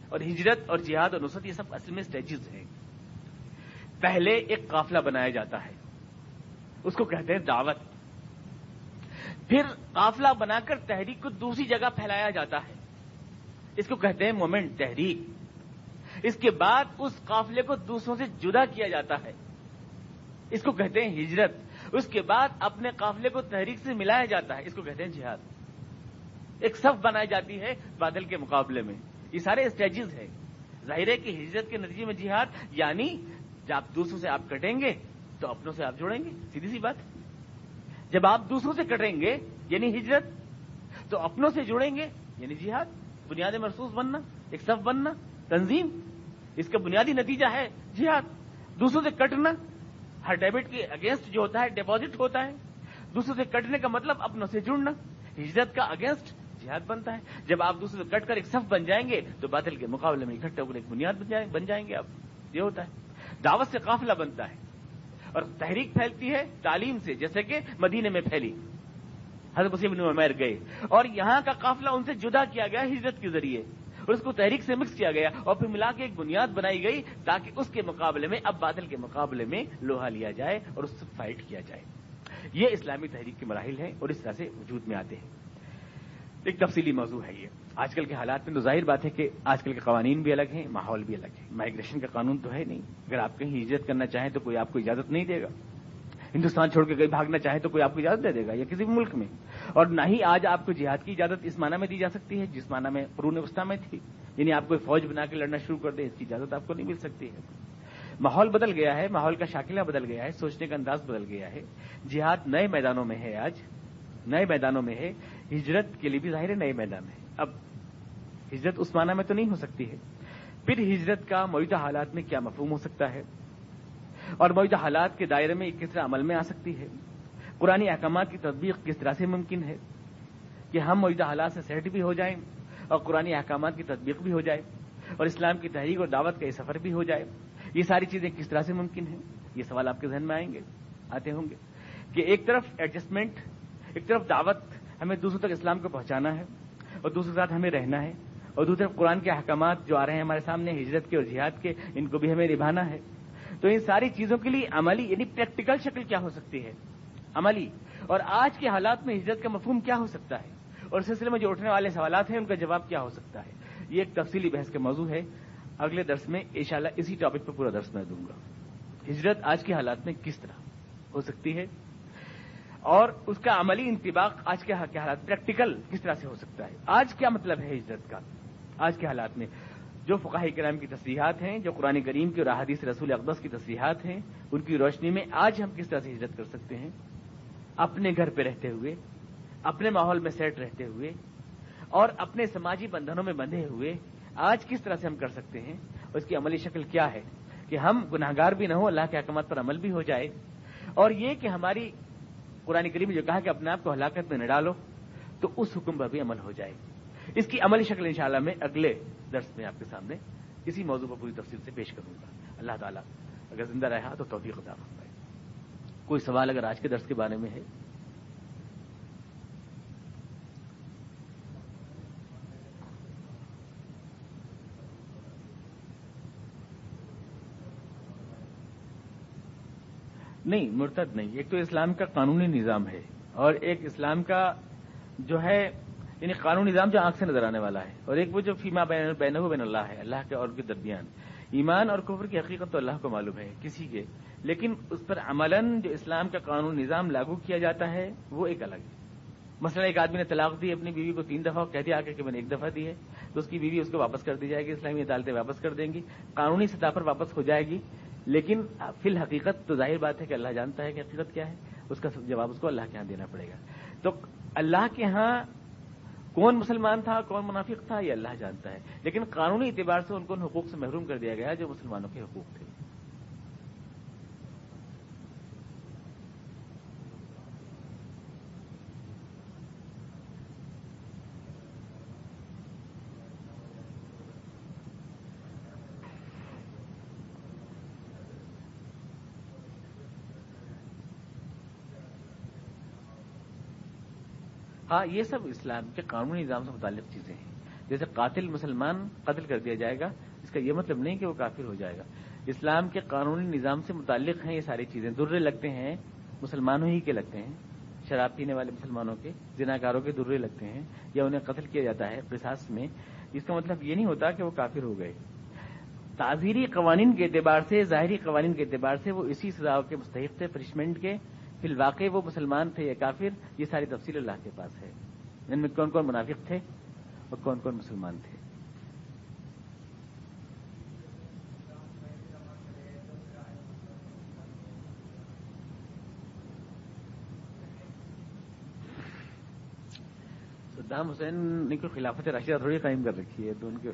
اور ہجرت اور جہاد اور نصرت، یہ سب اصل میں اسٹیجز ہیں۔ پہلے ایک قافلہ بنایا جاتا ہے، اس کو کہتے ہیں دعوت۔ پھر قافلہ بنا کر تحریک کو دوسری جگہ پھیلایا جاتا ہے، اس کو کہتے ہیں مومنٹ تحریک۔ اس کے بعد اس قافلے کو دوسروں سے جدا کیا جاتا ہے۔ اس کو کہتے ہیں ہجرت۔ اس کے بعد اپنے قافلے کو تحریک سے ملایا جاتا ہے۔ اس کو کہتے ہیں جہاد۔ ایک صف بنائی جاتی ہے بادل کے مقابلے میں۔ یہ سارے اسٹیجز ہیں۔ ظاہر ہے کہ ہجرت کے نتیجے میں جہاد یعنی جب دوسروں سے آپ کٹیں گے تو اپنوں سے آپ جوڑیں گے۔ سیدھی سی بات۔ جب آپ دوسروں سے کٹیں گے یعنی ہجرت، تو اپنوں سے جڑیں گے یعنی جہاد۔ بنیاد محسوس بننا، ایک صف بننا، تنظیم۔ اس کا بنیادی نتیجہ ہے جہاد۔ دوسروں سے کٹنا ہر ڈیبٹ کے اگینسٹ جو ہوتا ہے ڈپازٹ ہوتا ہے۔ دوسروں سے کٹنے کا مطلب اپنوں سے جڑنا۔ ہجرت کا اگینسٹ جہاد بنتا ہے۔ جب آپ دوسرے سے کٹ کر ایک صف بن جائیں گے تو بادل کے مقابلے میں اکٹھے ہو کر ایک بنیاد بن جائیں گے آپ۔ یہ ہوتا ہے۔ دعوت سے قافلہ بنتا ہے۔ اور تحریک پھیلتی ہے تعلیم سے، جیسے کہ مدینے میں پھیلی۔ حضرت وسیم عمیر گئے۔ اور یہاں کا قافلہ ان سے جدا کیا گیا ہجرت کے ذریعے۔ اور اس کو تحریک سے مکس کیا گیا اور پھر ملا کے ایک بنیاد بنائی گئی تاکہ اس کے مقابلے میں اب بادل کے مقابلے میں لوہا لیا جائے اور اس سے فائٹ کیا جائے۔ یہ اسلامی تحریک کے مراحل ہیں اور اس طرح سے وجود میں آتے ہیں۔ ایک تفصیلی موضوع ہے یہ۔ آج کل کے حالات میں تو ظاہر بات ہے کہ آج کل کے قوانین بھی الگ ہیں، ماحول بھی الگ ہے۔ مائگریشن کا قانون تو ہے نہیں۔ اگر آپ کہیں ہجرت کرنا چاہیں تو کوئی آپ کو اجازت نہیں دے گا۔ ہندوستان چھوڑ کے کہیں بھاگنا چاہے تو کوئی آپ کو اجازت دے دے گا یا کسی بھی ملک میں۔ اور نہ ہی آج آپ کو جہاد کی اجازت اس معنی میں دی جا سکتی ہے جس معنی میں قرون وسطی میں تھی۔ یعنی آپ کوئی فوج بنا کے لڑنا شروع کر دیں اس کی اجازت آپ کو نہیں مل سکتی ہے۔ ماحول بدل گیا ہے، ماحول کا شاکلہ بدل گیا ہے، سوچنے کا انداز بدل گیا ہے۔ جہاد نئے میدانوں میں ہے آج، نئے میدانوں میں ہے۔ ہجرت کے لیے بھی ظاہر ہے نئے میدان ہے اب ہجرت اس معنی میں تو نہیں ہو سکتی ہے۔ پھر ہجرت کا موجودہ حالات میں کیا مفہوم ہو سکتا ہے؟ اور موجودہ حالات کے دائرے میں کس طرح عمل میں آ سکتی ہے؟ قرآن احکامات کی تطبیق کس طرح سے ممکن ہے؟ کہ ہم موجودہ حالات سے سیٹ بھی ہو جائیں اور قرآن احکامات کی تطبیق بھی ہو جائے اور اسلام کی تحریک اور دعوت کا یہ سفر بھی ہو جائے، یہ ساری چیزیں کس طرح سے ممکن ہیں؟ یہ سوال آپ کے ذہن میں آئیں گے، آتے ہوں گے کہ ایک طرف ایڈجسٹمنٹ ایک طرف دعوت ہمیں دوسروں تک اسلام کو پہنچانا ہے اور دوسرے ساتھ ہمیں رہنا ہے اور دوسرے قرآن کے احکامات جو آ رہے ہیں ہمارے سامنے، ہجرت کے اور جہاد کے، ان کو بھی ہمیں نبھانا ہے۔ تو ان ساری چیزوں کے لیے عملی یعنی پریکٹیکل شکل کیا ہو سکتی ہے؟ عملی۔ اور آج کے حالات میں ہجرت کا مفہوم کیا ہو سکتا ہے؟ اور سلسلے میں جو اٹھنے والے سوالات ہیں، ان کا جواب کیا ہو سکتا ہے؟ یہ ایک تفصیلی بحث کا موضوع ہے۔ اگلے درس میں انشاءاللہ اسی ٹاپک پر پورا درس میں دوں گا۔ ہجرت آج کے حالات میں کس طرح ہو سکتی ہے؟ اور اس کا عملی انتباق آج کے حالات پریکٹیکل کس طرح سے ہو سکتا ہے؟ آج کیا مطلب ہے ہجرت کا؟ آج کے حالات میں۔ جو فقاہ کرام کی تصریحات ہیں، جو قرآن کریم کی اور احادیث رسول اقدس کی تصریحات ہیں، ان کی روشنی میں آج ہم کس طرح سے ہجرت کر سکتے ہیں؟ اپنے گھر پہ رہتے ہوئے، اپنے ماحول میں سیٹ رہتے ہوئے، اور اپنے سماجی بندھنوں میں بندھے ہوئے آج کس طرح سے ہم کر سکتے ہیں؟ اس کی عملی شکل کیا ہے؟ کہ ہم گناہ گار بھی نہ ہو اللہ کے احکامات پر عمل بھی ہو جائے، اور یہ کہ ہماری قرآن کریم جو کہا کہ اپنے آپ کو ہلاکت میں نہ ڈالو، تو اس حکم پر بھی عمل ہو جائے۔ اس کی عملی شکل انشاءاللہ میں اگلے درس میں آپ کے سامنے اسی موضوع پر پوری تفصیل سے پیش کروں گا۔ اللہ تعالیٰ اگر زندہ رہا ہاں تو توفیق خدا فرمائے۔ کوئی سوال اگر آج کے درس کے بارے میں ہے؟ نہیں، مرتد نہیں۔ ایک تو اسلام کا قانونی نظام ہے اور ایک اسلام کا جو ہے یعنی قانونی نظام جو آنکھ سے نظر آنے والا ہے اور ایک وہ جو فیما بین بین بین اللہ ہے، اللہ کے اور کے درمیان۔ ایمان اور کفر کی حقیقت تو اللہ کو معلوم ہے، کسی کے۔ لیکن اس پر عملاً جو اسلام کا قانون نظام لاگو کیا جاتا ہے، وہ ایک الگ ہے۔ مثلا ایک آدمی نے طلاق دی، اپنی بیوی کو تین دفعہ کہہ دیا آ کے کہ میں نے ایک دفعہ دی ہے، تو اس کی بیوی اس کو واپس کر دی جائے گی، اسلامی عدالتیں واپس کر دیں گی، قانونی سطح پر واپس ہو جائے گی۔ لیکن فی الحقیقت تو ظاہر بات ہے کہ اللہ جانتا ہے کہ حقیقت کیا ہے، اس کا جواب اس کو اللہ کے یہاں دینا پڑے گا۔ تو اللہ کے ہاں کون مسلمان تھا، کون منافق تھا، یہ اللہ جانتا ہے۔ لیکن قانونی اعتبار سے ان کو ان حقوق سے محروم کر دیا گیا جو مسلمانوں کے حقوق تھے۔ ہاں یہ سب اسلام کے قانونی نظام سے متعلق چیزیں ہیں۔ جیسے قاتل مسلمان قتل کر دیا جائے گا، اس کا یہ مطلب نہیں کہ وہ کافر ہو جائے گا۔ اسلام کے قانونی نظام سے متعلق ہیں یہ ساری چیزیں۔ درے لگتے ہیں، مسلمانوں ہی کے لگتے ہیں۔ شراب پینے والے مسلمانوں کے جناکاروں کے درے لگتے ہیں، یا انہیں قتل کیا جاتا ہے قصاص میں۔ اس کا مطلب یہ نہیں ہوتا کہ وہ کافر ہو گئے۔ تعزیری قوانین کے اعتبار سے، ظاہری قوانین کے اعتبار سے وہ اسی سزاؤں کے مستحق تھے پنشمنٹ کے۔ فی الواقع وہ مسلمان تھے یا کافر، یہ ساری تفصیل اللہ کے پاس ہے۔ ان میں کون کون منافق تھے اور کون کون مسلمان تھے؟ صدام حسین نے کوئی خلافت راشدہ تھوڑی قائم کر رکھی ہے تو ان کے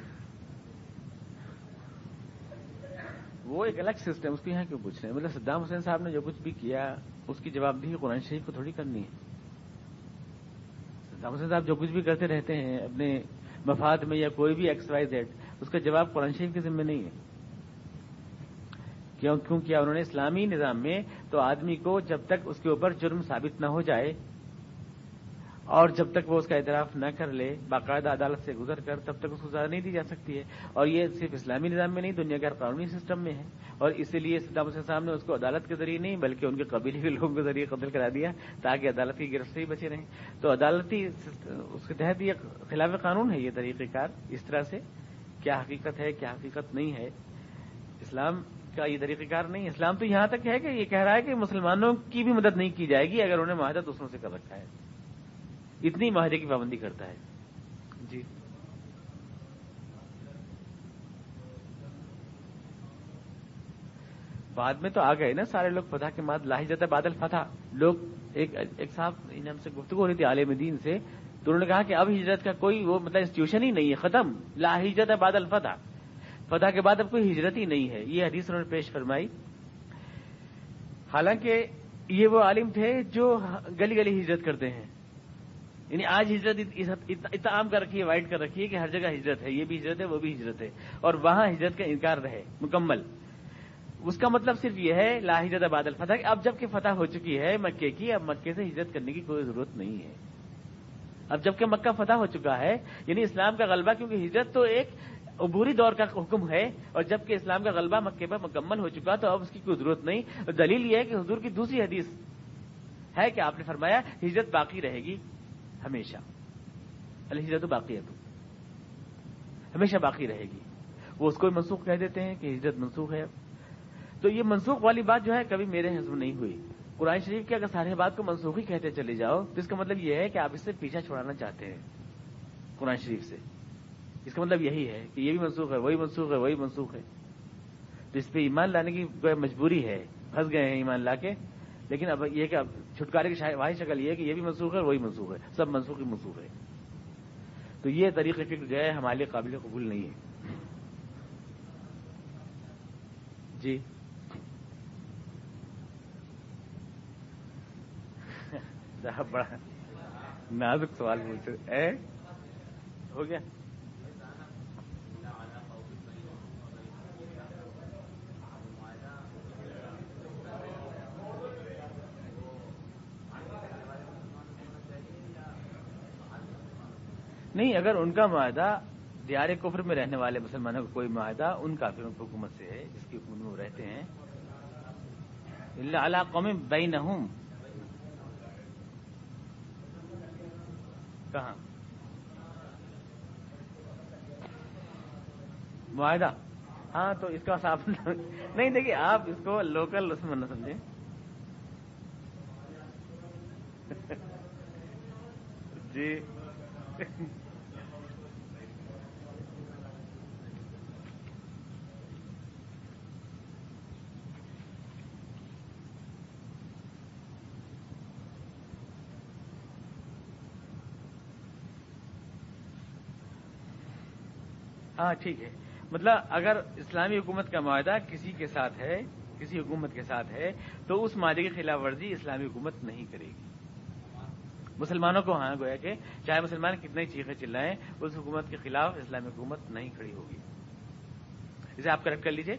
وہ ایک الگ سسٹم اس کو یہاں کیوں پوچھ رہے ہیں؟ مطلب صدام حسین صاحب نے جو کچھ بھی کیا اس کی جواب دہی قرآن شریف کو تھوڑی کرنی ہے۔ صدام صاحب جو کچھ بھی کرتے رہتے ہیں، اپنے مفاد میں یا کوئی بھی ایکس وائی زیڈ اس کا جواب قرآن شریف کے ذمہ نہیں ہے۔ کیوں؟ کیونکہ انہوں نے اسلامی نظام میں تو آدمی کو جب تک اس کے اوپر جرم ثابت نہ ہو جائے اور جب تک وہ اس کا اعتراف نہ کر لے، باقاعدہ عدالت سے گزر کر، تب تک اس کو سزا نہیں دی جا سکتی ہے۔ اور یہ صرف اسلامی نظام میں نہیں، دنیا کے قانونی سسٹم میں ہے۔ اور اسی لیے صدام حسین صاحب نے اس کو عدالت کے ذریعے نہیں، بلکہ ان کے قبیلے کے لوگوں کے ذریعے قتل کرا دیا تاکہ عدالت کی گرفت سے ہی بچے رہیں۔ تو عدالتی اس کے تحت یہ خلاف قانون ہے یہ طریقہ کار۔ اس طرح سے کیا حقیقت ہے، کیا حقیقت نہیں ہے؟ اسلام کا یہ طریقہ کار نہیں اسلام تو یہاں تک ہے کہ یہ کہہ رہا ہے کہ مسلمانوں کی بھی مدد نہیں کی جائے گی اگر انہیں معاہدہ دوسروں سے کر رکھا ہے۔ اتنی معاہدے کی پابندی کرتا ہے۔ جی۔ بعد میں تو آ گئے نا سارے لوگ فتح کے بعد لاہی جاتا بادل فتح لوگ ایک ایک صاحب ہم سے گفتگو ہو رہی تھی عالم دین سے تو انہوں نے کہا کہ اب ہجرت کا کوئی وہ مطلب انسٹیٹیوشن ہی نہیں ہے ختم۔ لا ہجرت بادل فتح فتح کے بعد اب کوئی ہجرت ہی نہیں ہے۔ یہ حدیث انہوں نے پیش فرمائی۔ حالانکہ یہ وہ عالم تھے جو گلی گلی ہجرت کرتے ہیں۔ یعنی آج ہجرت اتنا عام کر رکھی ہے وائٹ کر رکھی ہے کہ ہر جگہ ہجرت ہے، یہ بھی ہجرت ہے، وہ بھی ہجرت ہے، اور وہاں ہجرت کا انکار رہے، مکمل۔ اس کا مطلب صرف یہ ہے، لا ہجرت بادل فتح اب جبکہ فتح ہو چکی ہے مکے کی، اب مکے سے ہجرت کرنے کی کوئی ضرورت نہیں ہے۔ اب جبکہ مکہ فتح ہو چکا ہے یعنی اسلام کا غلبہ، کیونکہ ہجرت تو ایک عبوری دور کا حکم ہے، اور جبکہ اسلام کا غلبہ مکے پر مکمل ہو چکا تو اب اس کی کوئی ضرورت نہیں۔ دلیل یہ ہے کہ حضور کی دوسری حدیث ہے کہ آپ نے فرمایا ہجرت باقی رہے گی۔ ہمیشہ۔ الحجرت باقی ہے تو۔ ہمیشہ باقی رہے گی۔ وہ اس کو منسوخ کہہ دیتے ہیں کہ ہجرت منسوخ ہے۔ تو یہ منسوخ والی بات جو ہے کبھی میرے حزم نہیں ہوئی۔ قرآن شریف کے اگر سارے بات کو منسوخی کہتے چلے جاؤ، تو اس کا مطلب یہ ہے کہ آپ اس سے پیچھا چھوڑانا چاہتے ہیں۔ قرآن شریف سے۔ اس کا مطلب یہی ہے کہ یہ بھی منسوخ ہے، وہی منسوخ ہے، وہی منسوخ ہے۔ تو اس پہ ایمان لانے کی مجبوری ہے؟ پھنس گئے ہیں ایمان لا کے۔ لیکن اب یہ کہ اب چھٹکارے کی واحد شکل یہ ہے کہ یہ بھی منسوخ ہے وہی منسوخ ہے، سب منسوخ ہی منسوخ ہے۔ تو یہ طریقہ فکر جو ہے ہمارے لیے قابل قبول نہیں ہے جی؟ بڑا نازک سوال پوچھے ہو گیا؟ نہیں، اگر ان کا معاہدہ دیار کفر میں رہنے والے مسلمانوں کا کوئی معاہدہ ان کافروں کی حکومت سے ہے جس کی حکومت میں وہ رہتے ہیں۔ اللہ علا قوم بین کہاں؟ معاہدہ؟ ہاں تو اس کا صاف نہیں، دیکھیے، آپ اس کو لوکل اس میں نہ سمجھیں۔ جی۔ ہاں ٹھیک ہے۔ مطلب اگر اسلامی حکومت کا معاہدہ کسی کے ساتھ ہے، کسی حکومت کے ساتھ ہے، تو اس معاہدے کی خلاف ورزی اسلامی حکومت نہیں کرے گی۔ مسلمانوں کو ہاں گویا کہ چاہے مسلمان کتنے چیخیں چلائیں، اس حکومت کے خلاف اسلامی حکومت نہیں کھڑی ہوگی۔ اسے آپ کریکٹ کر لیجیے۔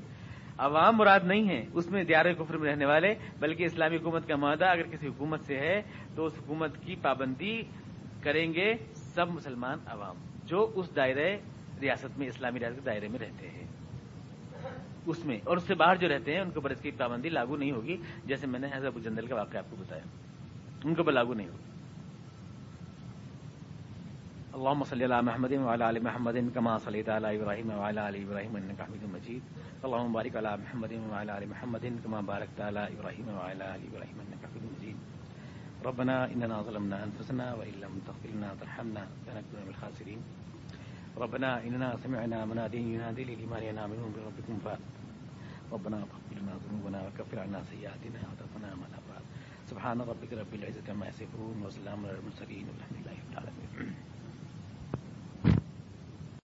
عوام مراد نہیں ہے اس میں دیار کفر میں رہنے والے، بلکہ اسلامی حکومت کا معاہدہ اگر کسی حکومت سے ہے، تو اس حکومت کی پابندی کریں گے سب مسلمان عوام، جو اس دائرے ریاست میں اسلامی ریاست کے دائرے میں رہتے ہیں۔ اس میں، اور اس سے باہر جو رہتے ہیں، ان کے اوپر اس کی پابندی لاگو نہیں ہوگی، جیسے میں نے حضرت جندل کا واقعہ آپ کو بتایا۔ ان کے اوپر لاگو نہیں ہوگی۔ اللهم صل على محمد وعلى ال محمد كما صليت على ابراهيم وعلى ال ابراهيم انك حميد مجيد اللهم بارك على محمد وعلى ال محمد كما باركت على ابراهيم وعلى ال ابراهيم انك حميد مجيد ربنا اننا ظلمنا انفسنا وان لم تغفر لنا وترحمنا لنكونن من الخاسرين ربنا اننا سمعنا منادي ينادي للايمان ان امنوا بربكم ف ربنا اغفر لنا ذنوبنا وكفر عنا سيئاتنا وتوفنا مع الابرار سبحان ربك رب العزه عما يصفون وسلام على المرسلين والحمد لله رب العالمين.